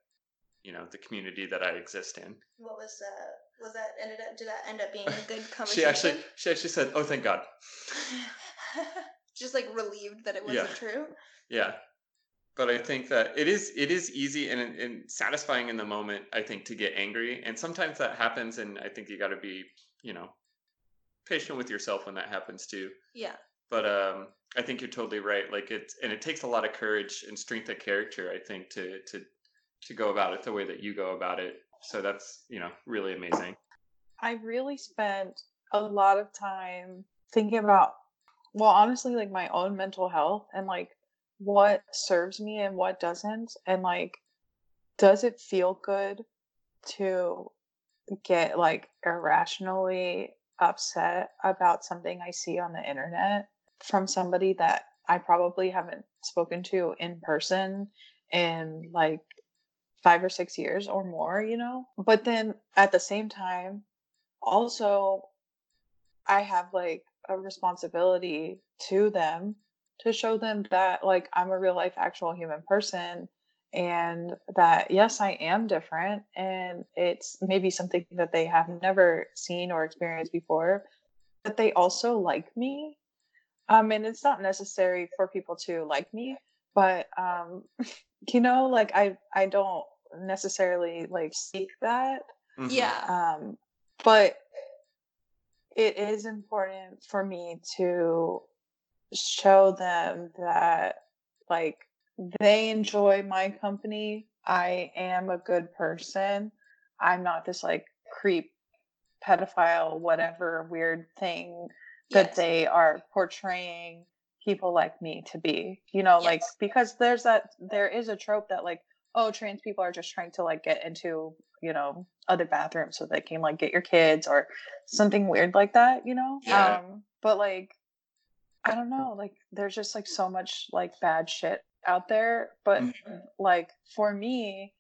you know, the community that I exist in. What was uh was that ended up did that end up being a good conversation? she actually she actually said, "Oh, thank God." Just like relieved that it wasn't Yeah. true. Yeah. But I think that it is it is easy and, and satisfying in the moment, I think, to get angry. And sometimes that happens and I think you gotta be, you know, patient with yourself when that happens too. Yeah. But um I think you're totally right. Like it's and it takes a lot of courage and strength of character, I think, to to to go about it the way that you go about it. So that's, you know, really amazing. I really spent a lot of time thinking about, well, honestly, like my own mental health and like what serves me and what doesn't. And like, does it feel good to get like irrationally upset about something I see on the internet from somebody that I probably haven't spoken to in person in like five or six years or more, you know? But then at the same time, also, I have like a responsibility to them to show them that like I'm a real life actual human person and that yes I am different and it's maybe something that they have never seen or experienced before but they also like me um and it's not necessary for people to like me but um you know like I I don't necessarily like seek that Mhm. Yeah. um, but it is important for me to show them that like they enjoy my company i am a good person i'm not this like creep pedophile whatever weird thing that Yes. they are portraying people like me to be you know like because there's that there is a trope that like oh trans people are just trying to like get into you know other bathrooms so they can like get your kids or something weird like that you know Yeah. um but like i don't know like there's just like so much like bad shit out there but Mhm. like for me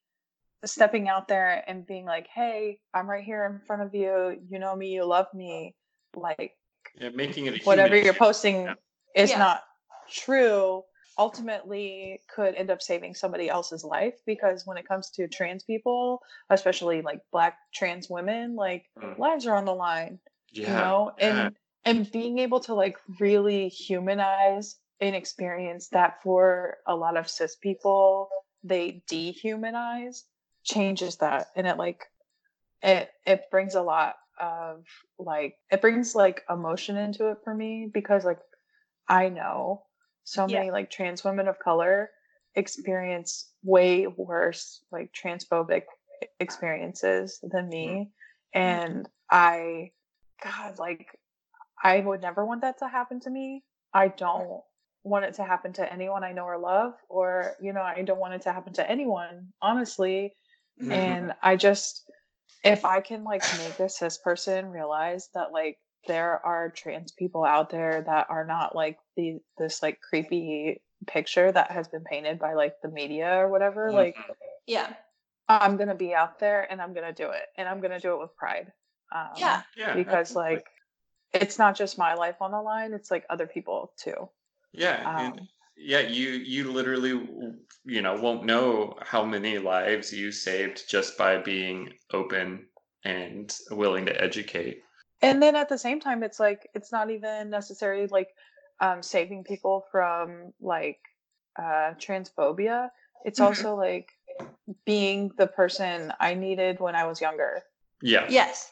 stepping out there and being like hey i'm right here in front of you you know me you love me like Yeah, making it a whatever you're issue. posting Yeah. Is Yeah. not true ultimately could end up saving somebody else's life because when it comes to trans people especially like black trans women like Mm. lives are on the line Yeah. you know yeah. and and being able to like really humanize an experience that for a lot of cis people they dehumanize changes that and it like it it brings a lot of like it brings like emotion into it for me because like i know so Yeah. many like trans women of color experience way worse like transphobic experiences than me and i god like i would never want that to happen to me i don't want it to happen to anyone i know or love or you know i don't want it to happen to anyone honestly Mhm. and i just if i can like make a cis person realize that like there are trans people out there that are not like the this like creepy picture that has been painted by like the media or whatever like Mhm. Yeah. i'm gonna be out there and i'm gonna do it and i'm gonna do it with pride um, Yeah. yeah, because absolutely. like it's not just my life on the line it's like other people too yeah, and um, yeah, you you literally you know won't know how many lives you saved just by being open and willing to educate. And then at the same time it's like it's not even necessarily like um saving people from like uh transphobia it's Mhm. also like being the person i needed when i was younger Yeah, Yes.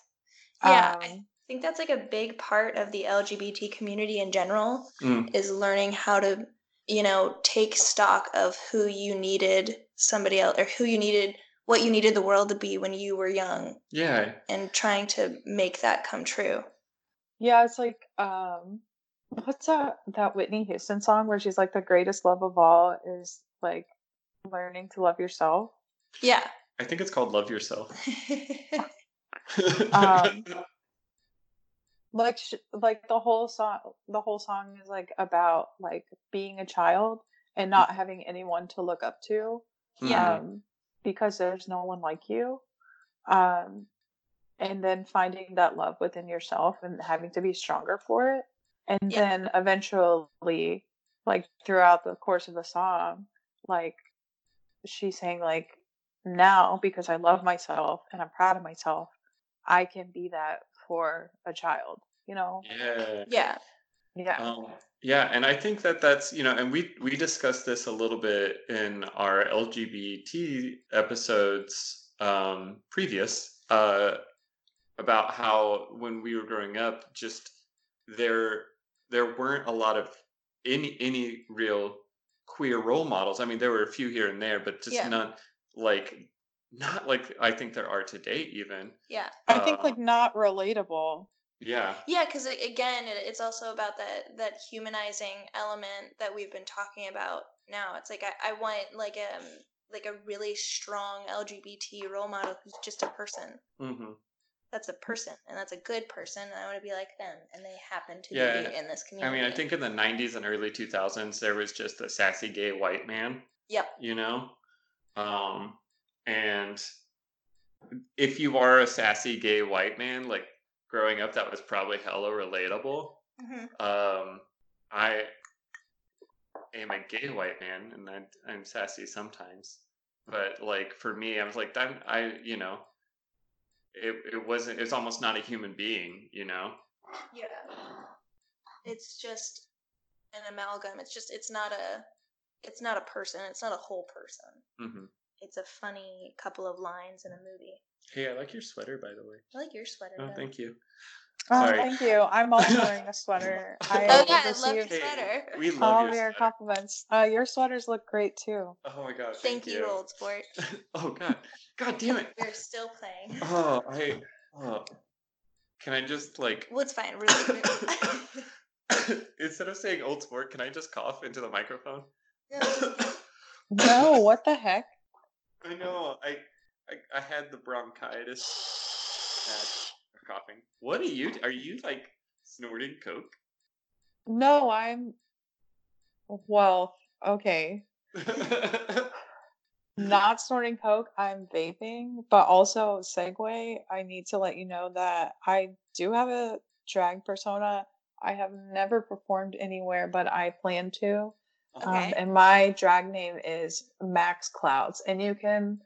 Yeah. I um, think that's like a big part of the LGBT community in general Mm. is learning how to, you know, take stock of who you needed somebody else or who you needed what you needed the world to be when you were young yeah, and trying to make that come true. yeah it's like um what's that that whitney houston song where she's like the greatest love of all is like learning to love yourself Yeah. I think it's called Love Yourself. Um, like sh- like the whole song the whole song is like about like being a child and not having anyone to look up to Yeah. um because there's no one like you um and then finding that love within yourself and having to be stronger for it and Yeah. then eventually like throughout the course of the song like she's saying like now because i love myself and i'm proud of myself i can be that for a child you know yeah. yeah. Yeah Um, yeah, and I think that that's you know, and we we discussed this a little bit in our LGBT episodes um, previous uh, about how when we were growing up, just there there weren't a lot of any any real queer role models. I mean, there were a few here and there, but just Yeah. not like not like I think there are today. Even Yeah. i think uh, like not relatable yeah, Yeah, because again, it's also about that that humanizing element that we've been talking about now. It's like I, I want like um like a really strong LGBT role model who's just a person. hmm That's a person, and that's a good person, and I want to be like them, and they happen to Yeah, be in this community I mean, I think in the '90s and early 2000s, there was just a sassy gay white man. Yep. you know um and if you are a sassy gay white man like growing up that was probably hella relatable hmm um i am a gay white man and I, i'm sassy sometimes but like for me i was like that i you know it, it wasn't it's almost not a human being you know Yeah. It's just an amalgam. It's just it's not a it's not a person. It's not a whole person. hmm It's a funny couple of lines in a movie. Hey i like your sweater by the way I like your sweater. oh though. thank you oh Sorry. thank you i'm also wearing a sweater i Oh yeah, I love your received Hey, sweater. we love all your your sweater. compliments uh your sweaters look great too oh my god Thank, you, old sport. oh god god damn it We're still playing. Oh, I. Oh. Can I just like Well, it's fine. Really. instead of saying old sport, can I just cough into the microphone? no what the heck I know. I, I I had the bronchitis. Coughing. What are you? Are you like snorting coke? no i'm well okay not snorting coke i'm vaping but also segue i need to let you know that i do have a drag persona i have never performed anywhere but i plan to um, Okay. and my drag name is max clouds and you can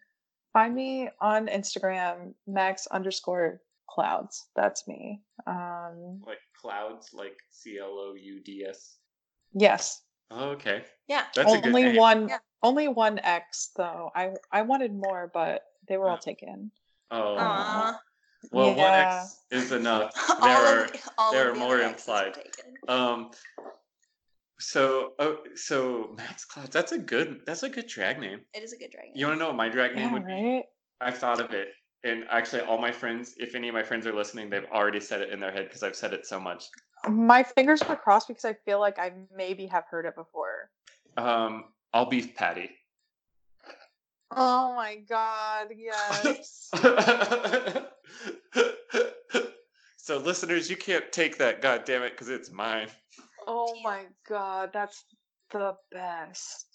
find me on instagram max underscore clouds that's me um like clouds, like C L O U D S. yes Oh, okay, yeah. that's a good only name. one Yeah. only one x though i i wanted more but they were all taken Oh, Aw. well, one X is enough. There are of, all there of are more other X's implied. Um. So, oh, so Max Clouds. That's a good. That's a good drag name. It is a good dragon. You want to know what my drag name yeah would be? right I've thought of it, and actually, all my friends, if any of my friends are listening, they've already said it in their head because I've said it so much. my fingers are crossed because i feel like i maybe have heard it before Um, all beef patty. oh my god yes so, listeners, you can't take that. God damn it, because it's mine. Oh Damn. my god that's the best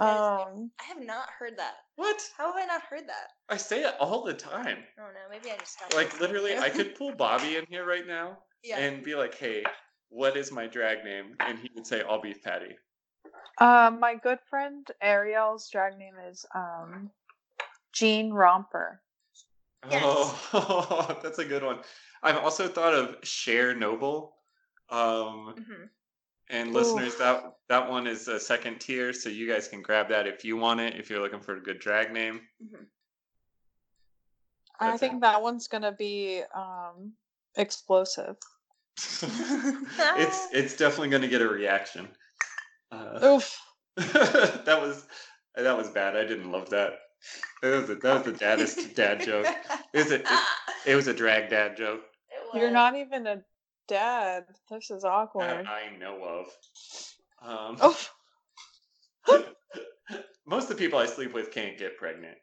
That is um I have not heard that. What? How have I not heard that? I say it all the time. I don't know. Maybe I just have Like literally, I could pull Bobby in here right now Yeah. and be like, "Hey, what is my drag name?" And he would say, "All beef patty." Um, my good friend Ariel's drag name is um Jean Romper. Yes. Oh, that's a good one. I've also thought of Cher Noble. Um, Mhm. And Oof. listeners, that that one is a second tier, so you guys can grab that if you want it. If you're looking for a good drag name, Mhm. I That's it. think that one's gonna be um explosive. it's it's definitely going to get a reaction. Uh, Oof. that was that was bad. I didn't love that. That was a, that was the daddest dad joke. Is it? It was a drag dad joke. You're not even a dad. This is that awkward. I know of. Um, Oof. most of the people I sleep with can't get pregnant.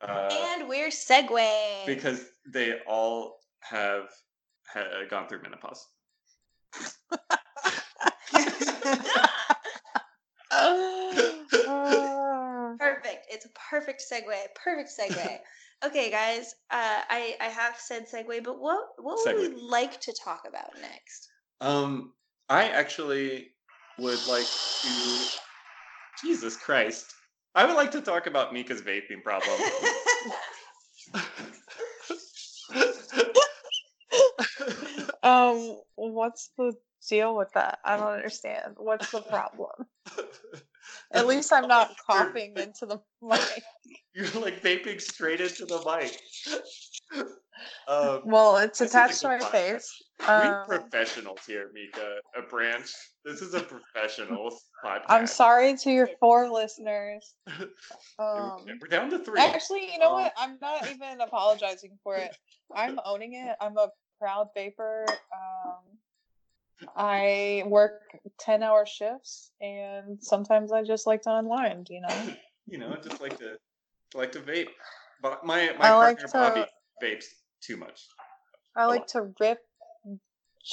Uh, and we're segueing. because they all have ha- gone through menopause. Ah. Perfect. It's a perfect segue. Perfect segue. Okay, guys. Uh, I I have said segue, but what what would we like to talk about next? Um, I actually would like to. Jesus Christ! I would like to talk about Mika's vaping problem. um, what's the deal with that? I don't understand. What's the problem? At least I'm not coughing into the mic. You're like vaping straight into the mic. Um, Well, it's attached to my podcast. face. we're Um, professionals here, Mika. A branch. This is a professional podcast. I'm sorry to your four listeners. We're- Um, we're down to three. Actually, you know Um, what? I'm not even apologizing for it. I'm owning it. I'm a proud vapor. Um, I work 10 hour shifts and sometimes I just like to unwind, you know? you know, I just like to like to vape. But my my I like partner Bobby to- vapes too much. I like to rip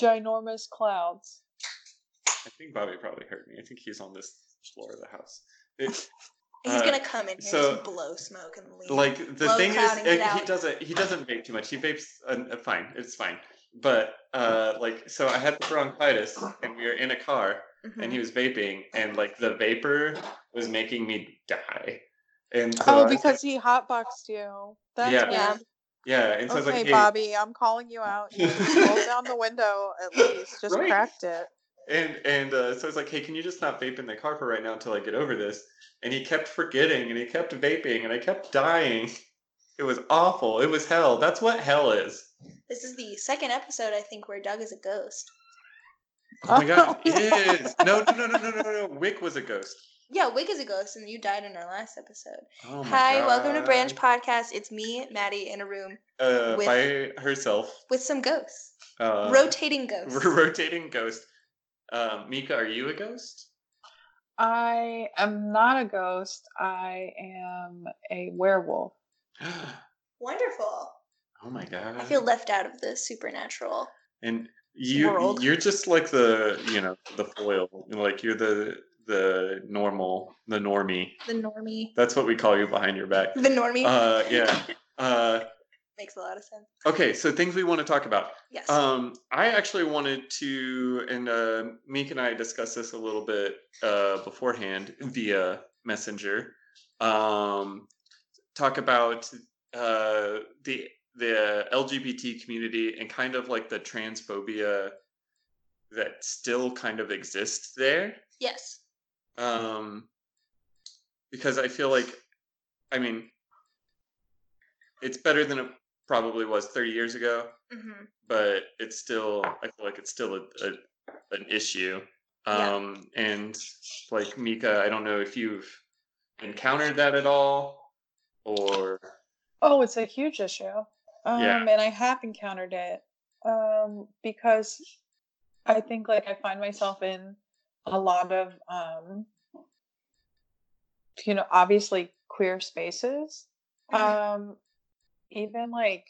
ginormous clouds. I think Bobby probably heard me. I think he's on this floor of the house. It, He's Uh, gonna come in here so, and blow smoke and leave. like the Blow thing is, cloud and get uh, he doesn't he doesn't vape too much. He vapes uh, fine. It's fine. But uh, like so, I had the bronchitis, and we were in a car, Mhm. and he was vaping, and like the vapor was making me die. And so Oh, because he hotboxed you. That's Yeah. Yeah. yeah, and so I was Okay, like, hey, Bobby, I'm calling you out. You rolled down the window at least. Just Right. cracked it. And and uh, so I was like, hey, can you just not vape in the car for right now until I get over this? And he kept forgetting, and he kept vaping, and I kept dying. It was awful. It was hell. That's what hell is. This is the second episode, I think, where Doug is a ghost. Oh my god, it is. No, no, no, no, no, no, no. Wick was a ghost. Yeah, Wig is a ghost, and you died in our last episode. Oh my Hi, welcome to Branch Podcast. It's me, Maddie, in a room Uh, with- by herself. with some ghosts, Uh, rotating ghosts. We're rotating ghost. Um, Mika, are you a ghost? I am not a ghost. I am a werewolf. Wonderful. Oh my god. I feel left out of the supernatural. and you world. you're just like the you know the foil like you're the the normal the normie The normie. that's what we call you behind your back The normie. uh yeah uh Makes a lot of sense. okay so things we want to talk about Yes. um i actually wanted to and uh meek and i discussed this a little bit uh beforehand via messenger um talk about uh the the lgbt community and kind of like the transphobia that still kind of exists there yes. um because i feel like i mean it's better than it probably was 30 years ago hmm but it's still i feel like it's still a, a an issue Yeah. um and like mika i don't know if you've encountered that at all or Oh, it's a huge issue. Um, Yeah. and I have encountered it. Um, because I think like I find myself in a lot of um you know, obviously queer spaces. Um even like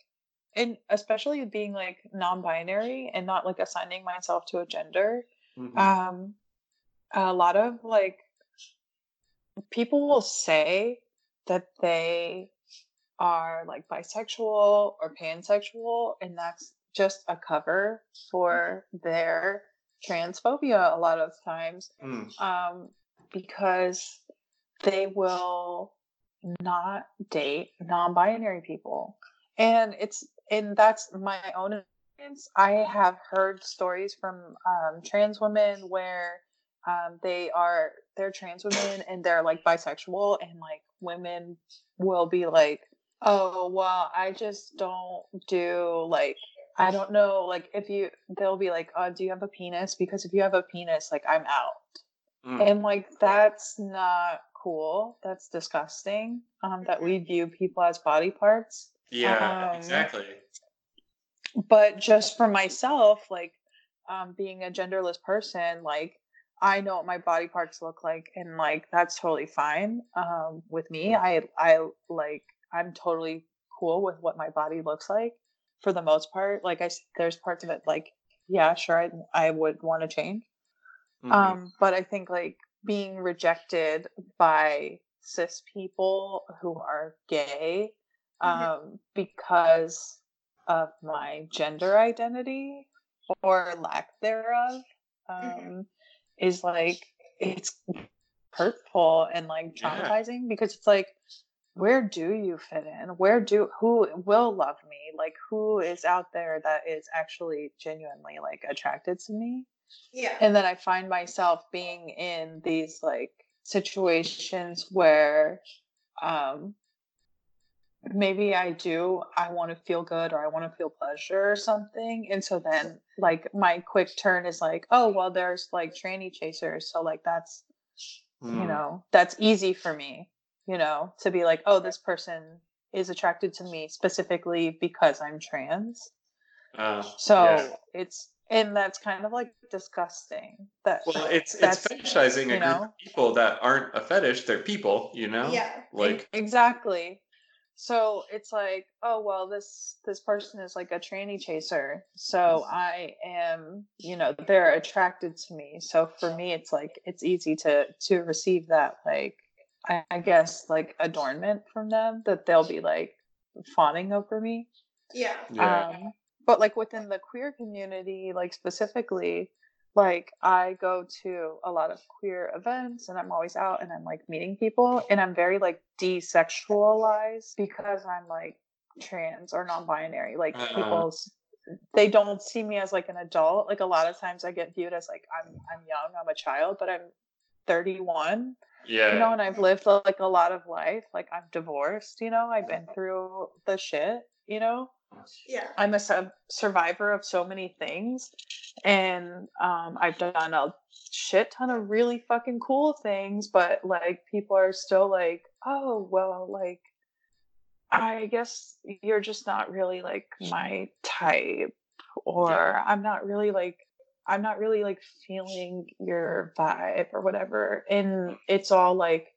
and especially being like non-binary and not like assigning myself to a gender. Mhm. um a lot of like people will say that they are like bisexual or pansexual and that's just a cover for their transphobia a lot of times Mm. um because they will not date non-binary people. And it's and that's my own experience. I have heard stories from um, trans women where um, they are they're trans women and they're like bisexual and like women will be like oh well i just don't do like i don't know like if you they'll be like oh do you have a penis? Because if you have a penis like i'm out. Mm. and like that's not cool. That's disgusting um that we view people as body parts yeah um, exactly. but just for myself like um being a genderless person like i know what my body parts look like and like that's totally fine um with me. I i like I'm totally cool with what my body looks like for the most part. Like I, there's parts of it like, yeah, sure, I, I would want to change. Mm-hmm. Um, but I think like being rejected by cis people who are gay mm-hmm. um, because of my gender identity or lack thereof mm-hmm. um, mm-hmm. is like it's hurtful and like traumatizing yeah. because it's like where do you fit in where do who will love me like who is out there that is actually genuinely like attracted to me yeah and then i find myself being in these like situations where um maybe I do I want to feel good or I want to feel pleasure or something and so then like my quick turn is like oh well there's like tranny chasers so like that's mm. you hmm. know that's easy for me you know to be like oh this person is attracted to me specifically because I'm trans. Uh, so yeah. it's and that's kind of like disgusting that well it's it's fetishizing a know? group of people that aren't a fetish they're people you know? Yeah like exactly. So it's like oh well this this person is like a tranny chaser so i am you know they're attracted to me. So for me it's like it's easy to to receive that like i, I guess like adornment from them that they'll be like fawning over me yeah. yeah. um but like within the queer community like specifically like i go to a lot of queer events and i'm always out and i'm like meeting people and i'm very like desexualized because i'm like trans or non-binary like uh-huh. people they don't see me as like an adult like a lot of times i get viewed as like i'm i'm young i'm a child but i'm 31 yeah. you know and i've lived like a lot of life like i'm divorced you know i've been through the shit you know? Yeah. I'm a sub- survivor of so many things and um, i've done a shit ton of really fucking cool things but like people are still like oh well like i guess you're just not really like my type or yeah. i'm not really like i'm not really like feeling your vibe or whatever and it's all like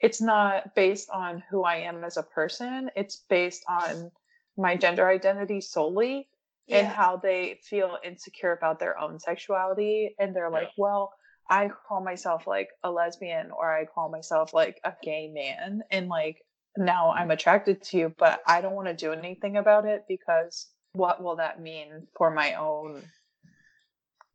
it's not based on who i am as a person it's based on my gender identity solely yeah. and how they feel insecure about their own sexuality and they're like well i call myself like a lesbian or i call myself like a gay man and like now i'm mm. attracted to you but i don't want to do anything about it because what will that mean for my own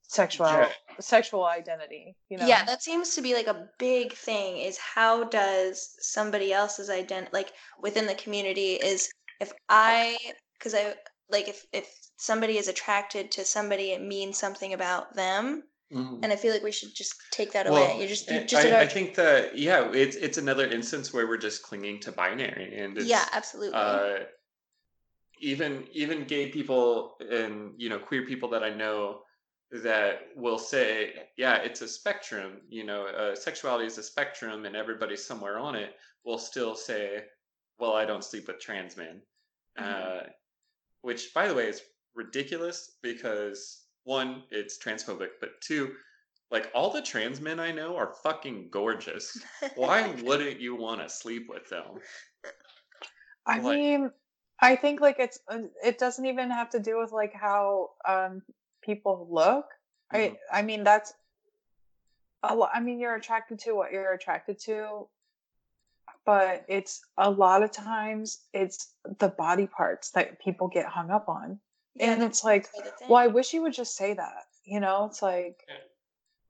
sexual yeah. sexual identity you know yeah that seems to be like a big thing is how does somebody else's identity like within the community is if I, because I like if if somebody is attracted to somebody, it means something about them. Mm-hmm. And I feel like we should just take that well, away. You just, you just. I, I, think that yeah, it's it's another instance where we're just clinging to binary, and yeah, absolutely. Uh, even even gay people and you know queer people that I know that will say, yeah, it's a spectrum. You know, uh, sexuality is a spectrum, and everybody's somewhere on it. Will still say, well, I don't sleep with trans men. Mm-hmm. Uh, which, by the way, is ridiculous because one, it's transphobic, but two, like all the trans men I know are fucking gorgeous. Why wouldn't you want to sleep with them? I like, mean, I think like it's uh, it doesn't even have to do with like how um people look. Mm-hmm. I I mean that's a lot. I mean you're attracted to what you're attracted to but it's a lot of times it's the body parts that people get hung up on. Yeah, and it's like, well, I wish you would just say that. You know, it's like, yeah.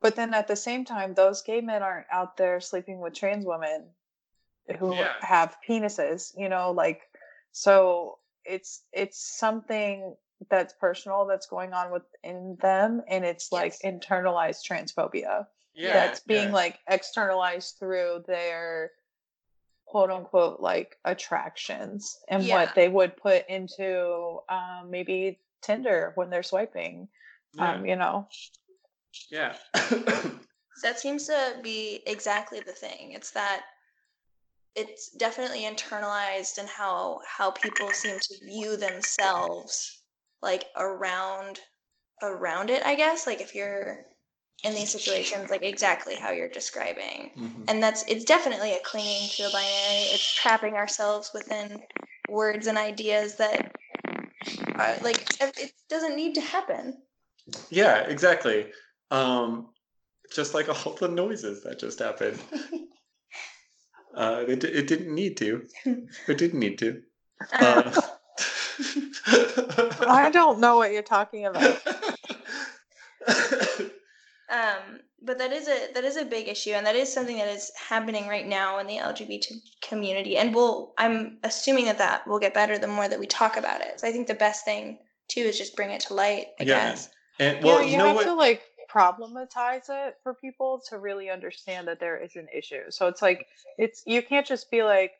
but then at the same time, those gay men aren't out there sleeping with trans women who yeah. have penises. You know, like, so it's it's something that's personal that's going on within them, and it's like yes. internalized transphobia. Yeah, that's being like externalized through their quote unquote like attractions and yeah. what they would put into um, maybe Tinder when they're swiping. Yeah. Um, you know. Yeah. that seems to be exactly the thing. It's that it's definitely internalized in how how people seem to view themselves like around around it, I guess. Like if you're in these situations, like exactly how you're describing. Mhm. And that's it's definitely a clinging to a binary. It's trapping ourselves within words and ideas that are like it doesn't need to happen. Yeah, exactly. Um, just like all the noises that just happened. uh, it, it didn't need to. It didn't need to. Uh, I don't know what you're talking about. um, but that is a that is a big issue, and that is something that is happening right now in the LGBT community. And we'll I'm assuming that that will get better the more that we talk about it. So I think the best thing too is just bring it to light. I Yeah. guess. and well, yeah, you, you, know have what? to like problematize it for people to really understand that there is an issue. So it's like it's you can't just be like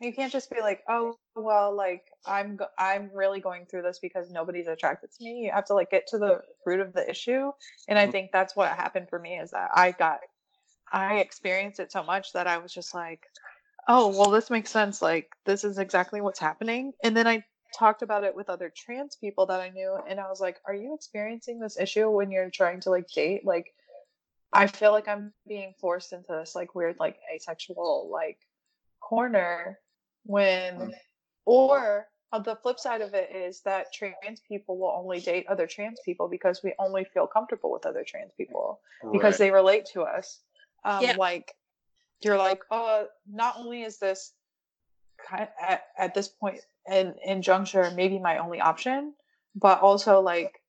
you can't just be like, oh well, like I'm go- I'm really going through this because nobody's attracted to me. You have to like get to the root of the issue, and I Mhm. think that's what happened for me is that I got I experienced it so much that I was just like, oh well, this makes sense. Like this is exactly what's happening, and then I talked about it with other trans people that I knew, and I was like, "Are you experiencing this issue when you're trying to like date? Like, I feel like I'm being forced into this like weird like asexual like corner when, or on the flip side of it is that trans people will only date other trans people because we only feel comfortable with other trans people because Right. they relate to us. Um, Yeah. Like, you're like, oh, not only is this kind at, at this point in, in juncture maybe my only option, but also like,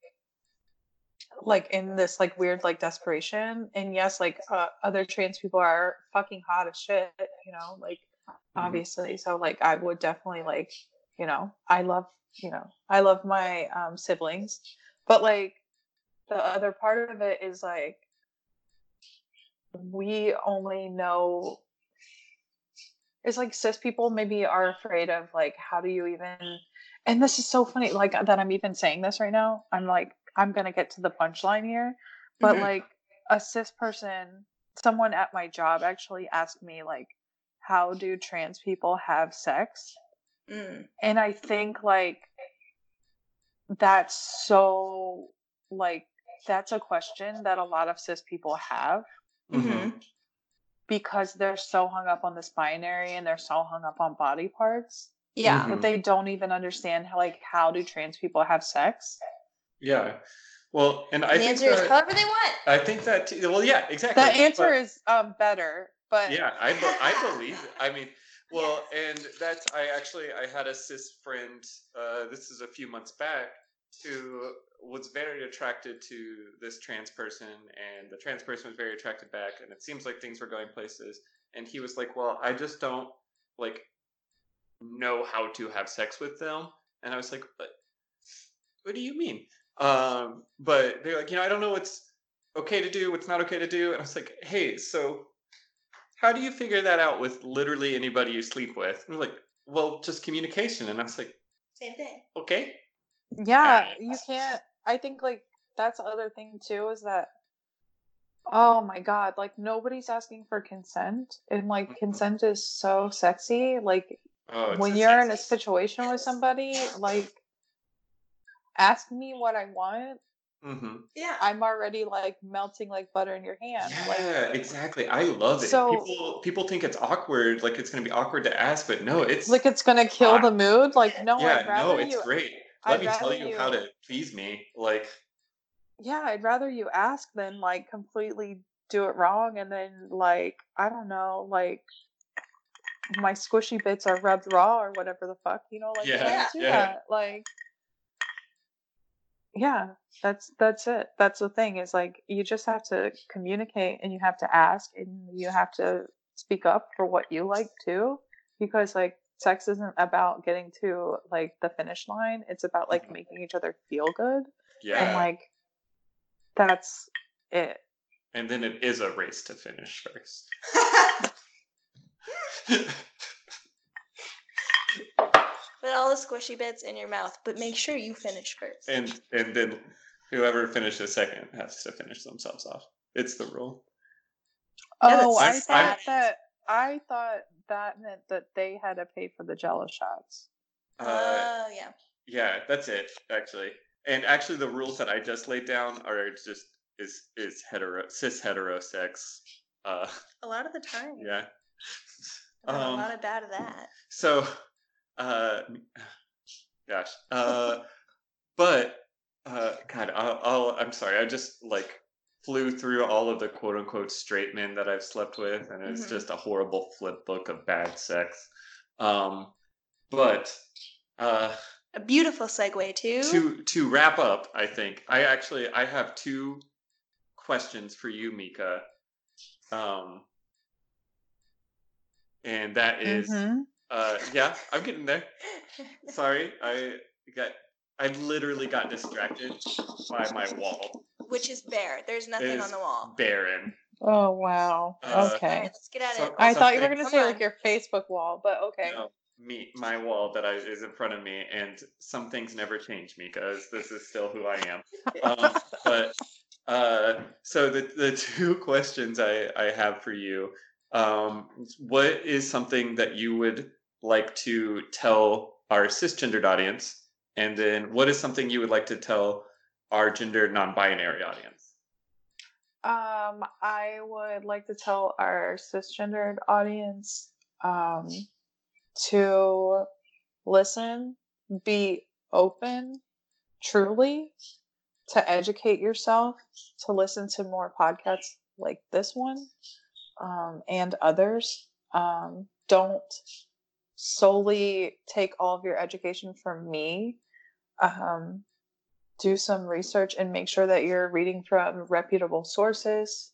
like in this like weird like desperation. And yes, like uh, other trans people are fucking hot as shit, you know, like obviously. So like I would definitely like, you know, I love, you know, I love my um, siblings, but like the other part of it is like we only know it's like cis people maybe are afraid of like how do you even and this is so funny like that i'm even saying this right now i'm like i'm gonna get to the punchline here but Mhm. like a cis person someone at my job actually asked me like how do trans people have sex Mm. and i think like that's so like that's a question that a lot of cis people have Mhm. because they're so hung up on this binary and they're so hung up on body parts Yeah. Mhm. that they don't even understand how like how do trans people have sex Yeah. Well, and I the think answer is that, however they want. I think that well, yeah, exactly. the answer but- is um better but yeah, I be- I believe it. I mean, well, and that's I actually I had a cis friend. Uh, this is a few months back who was very attracted to this trans person, and the trans person was very attracted back, and it seems like things were going places. And he was like, "Well, I just don't like know how to have sex with them," and I was like, "But what do you mean?" Um, but they're like, you know, I don't know what's okay to do, what's not okay to do, and I was like, hey, so how do you figure that out with literally anybody you sleep with? And they're like, well, just communication. And I was like, Same thing. okay. yeah you can't i think like that's the other thing too is that oh my god like nobody's asking for consent and like Mhm. consent is so sexy like Oh, when you're in a situation with somebody like ask me what i want Mhm. Yeah. i'm already like melting like butter in your hand like Yeah, exactly. I love it. So- people people think it's awkward, like it's gonna be awkward to ask, but no, it's like it's gonna kill Ah. the mood like no yeah, i'd rather no, it's you great. Let I'd me tell rather you, how to please me. Like, yeah i'd rather you ask than like completely do it wrong and then like i don't know like my squishy bits are rubbed raw or whatever the fuck you know like Yeah, yeah, do yeah. that like yeah that's that's it that's the thing is like you just have to communicate and you have to ask and you have to speak up for what you like too because like sex isn't about getting to like the finish line it's about like Mhm. making each other feel good yeah. and like that's it and then it is a race to finish first. Put all the squishy bits in your mouth, but make sure you finish first. and and then whoever finishes second has to finish themselves off. It's the rule. Yeah, oh i that's- thought I'm- that i thought that meant that they had to pay for the jello shots Uh, oh yeah. yeah, that's it actually. and actually, the rules that I just laid down are just is is hetero cis heterosex. Uh, A lot of the time. yeah. I've Um, a lot of bad of that. So, uh, gosh, uh, but uh, God, I'll, I'll, I'm sorry. I just like flew through all of the quote unquote straight men that I've slept with, and it's Mhm. just a horrible flip book of bad sex. Um, but uh, A beautiful segue too. to to wrap up, I think I actually I have two questions for you, Mika. Um, and that is, Mhm. Uh, yeah, I'm getting there. Sorry, I got I literally got distracted by my wall. Which is bare. There's nothing on the wall. Barren. Oh wow. Uh, okay. right, let's get at So- it. I thought you were gonna Come say on. like your Facebook wall, but okay. No, me, my wall that I is in front of me, and some things never change, me because This is still who I am. Um, but uh, so the the two questions I I have for you. Um, what is something that you would like to tell our cisgendered audience, and then what is something you would like to tell our gender non-binary audience? Um, I would like to tell our cisgendered audience um, to listen, be open, truly, to educate yourself, to listen to more podcasts like this one um, and others. Um, don't solely take all of your education from me. Um, do some research and make sure that you're reading from reputable sources.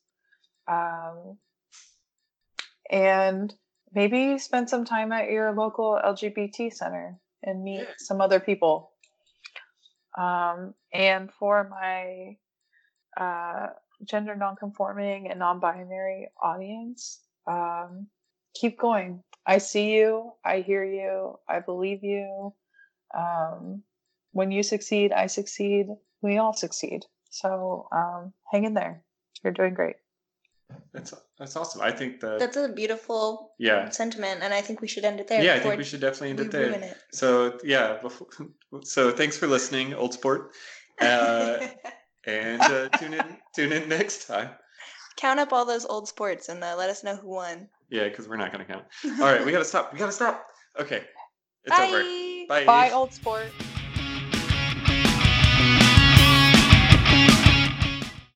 Um, and maybe spend some time at your local LGBT center and meet some other people. Um, and for my uh, gender nonconforming and non-binary audience, um, keep going. I see you. I hear you. I believe you. Um, when you succeed, I succeed. We all succeed. So um, hang in there. You're doing great. That's that's awesome. I think that That's a beautiful yeah sentiment, and I think we should end it there. yeah. I think we should definitely end it there. it. So yeah, before, so thanks for listening, Old Sport, uh, and uh, tune in tune in next time. Count up all those old sports and uh, let us know who won. Yeah, because we're not gonna count. All right, we gotta stop. We gotta stop. Okay, it's Bye. over. Bye. Bye, old sport.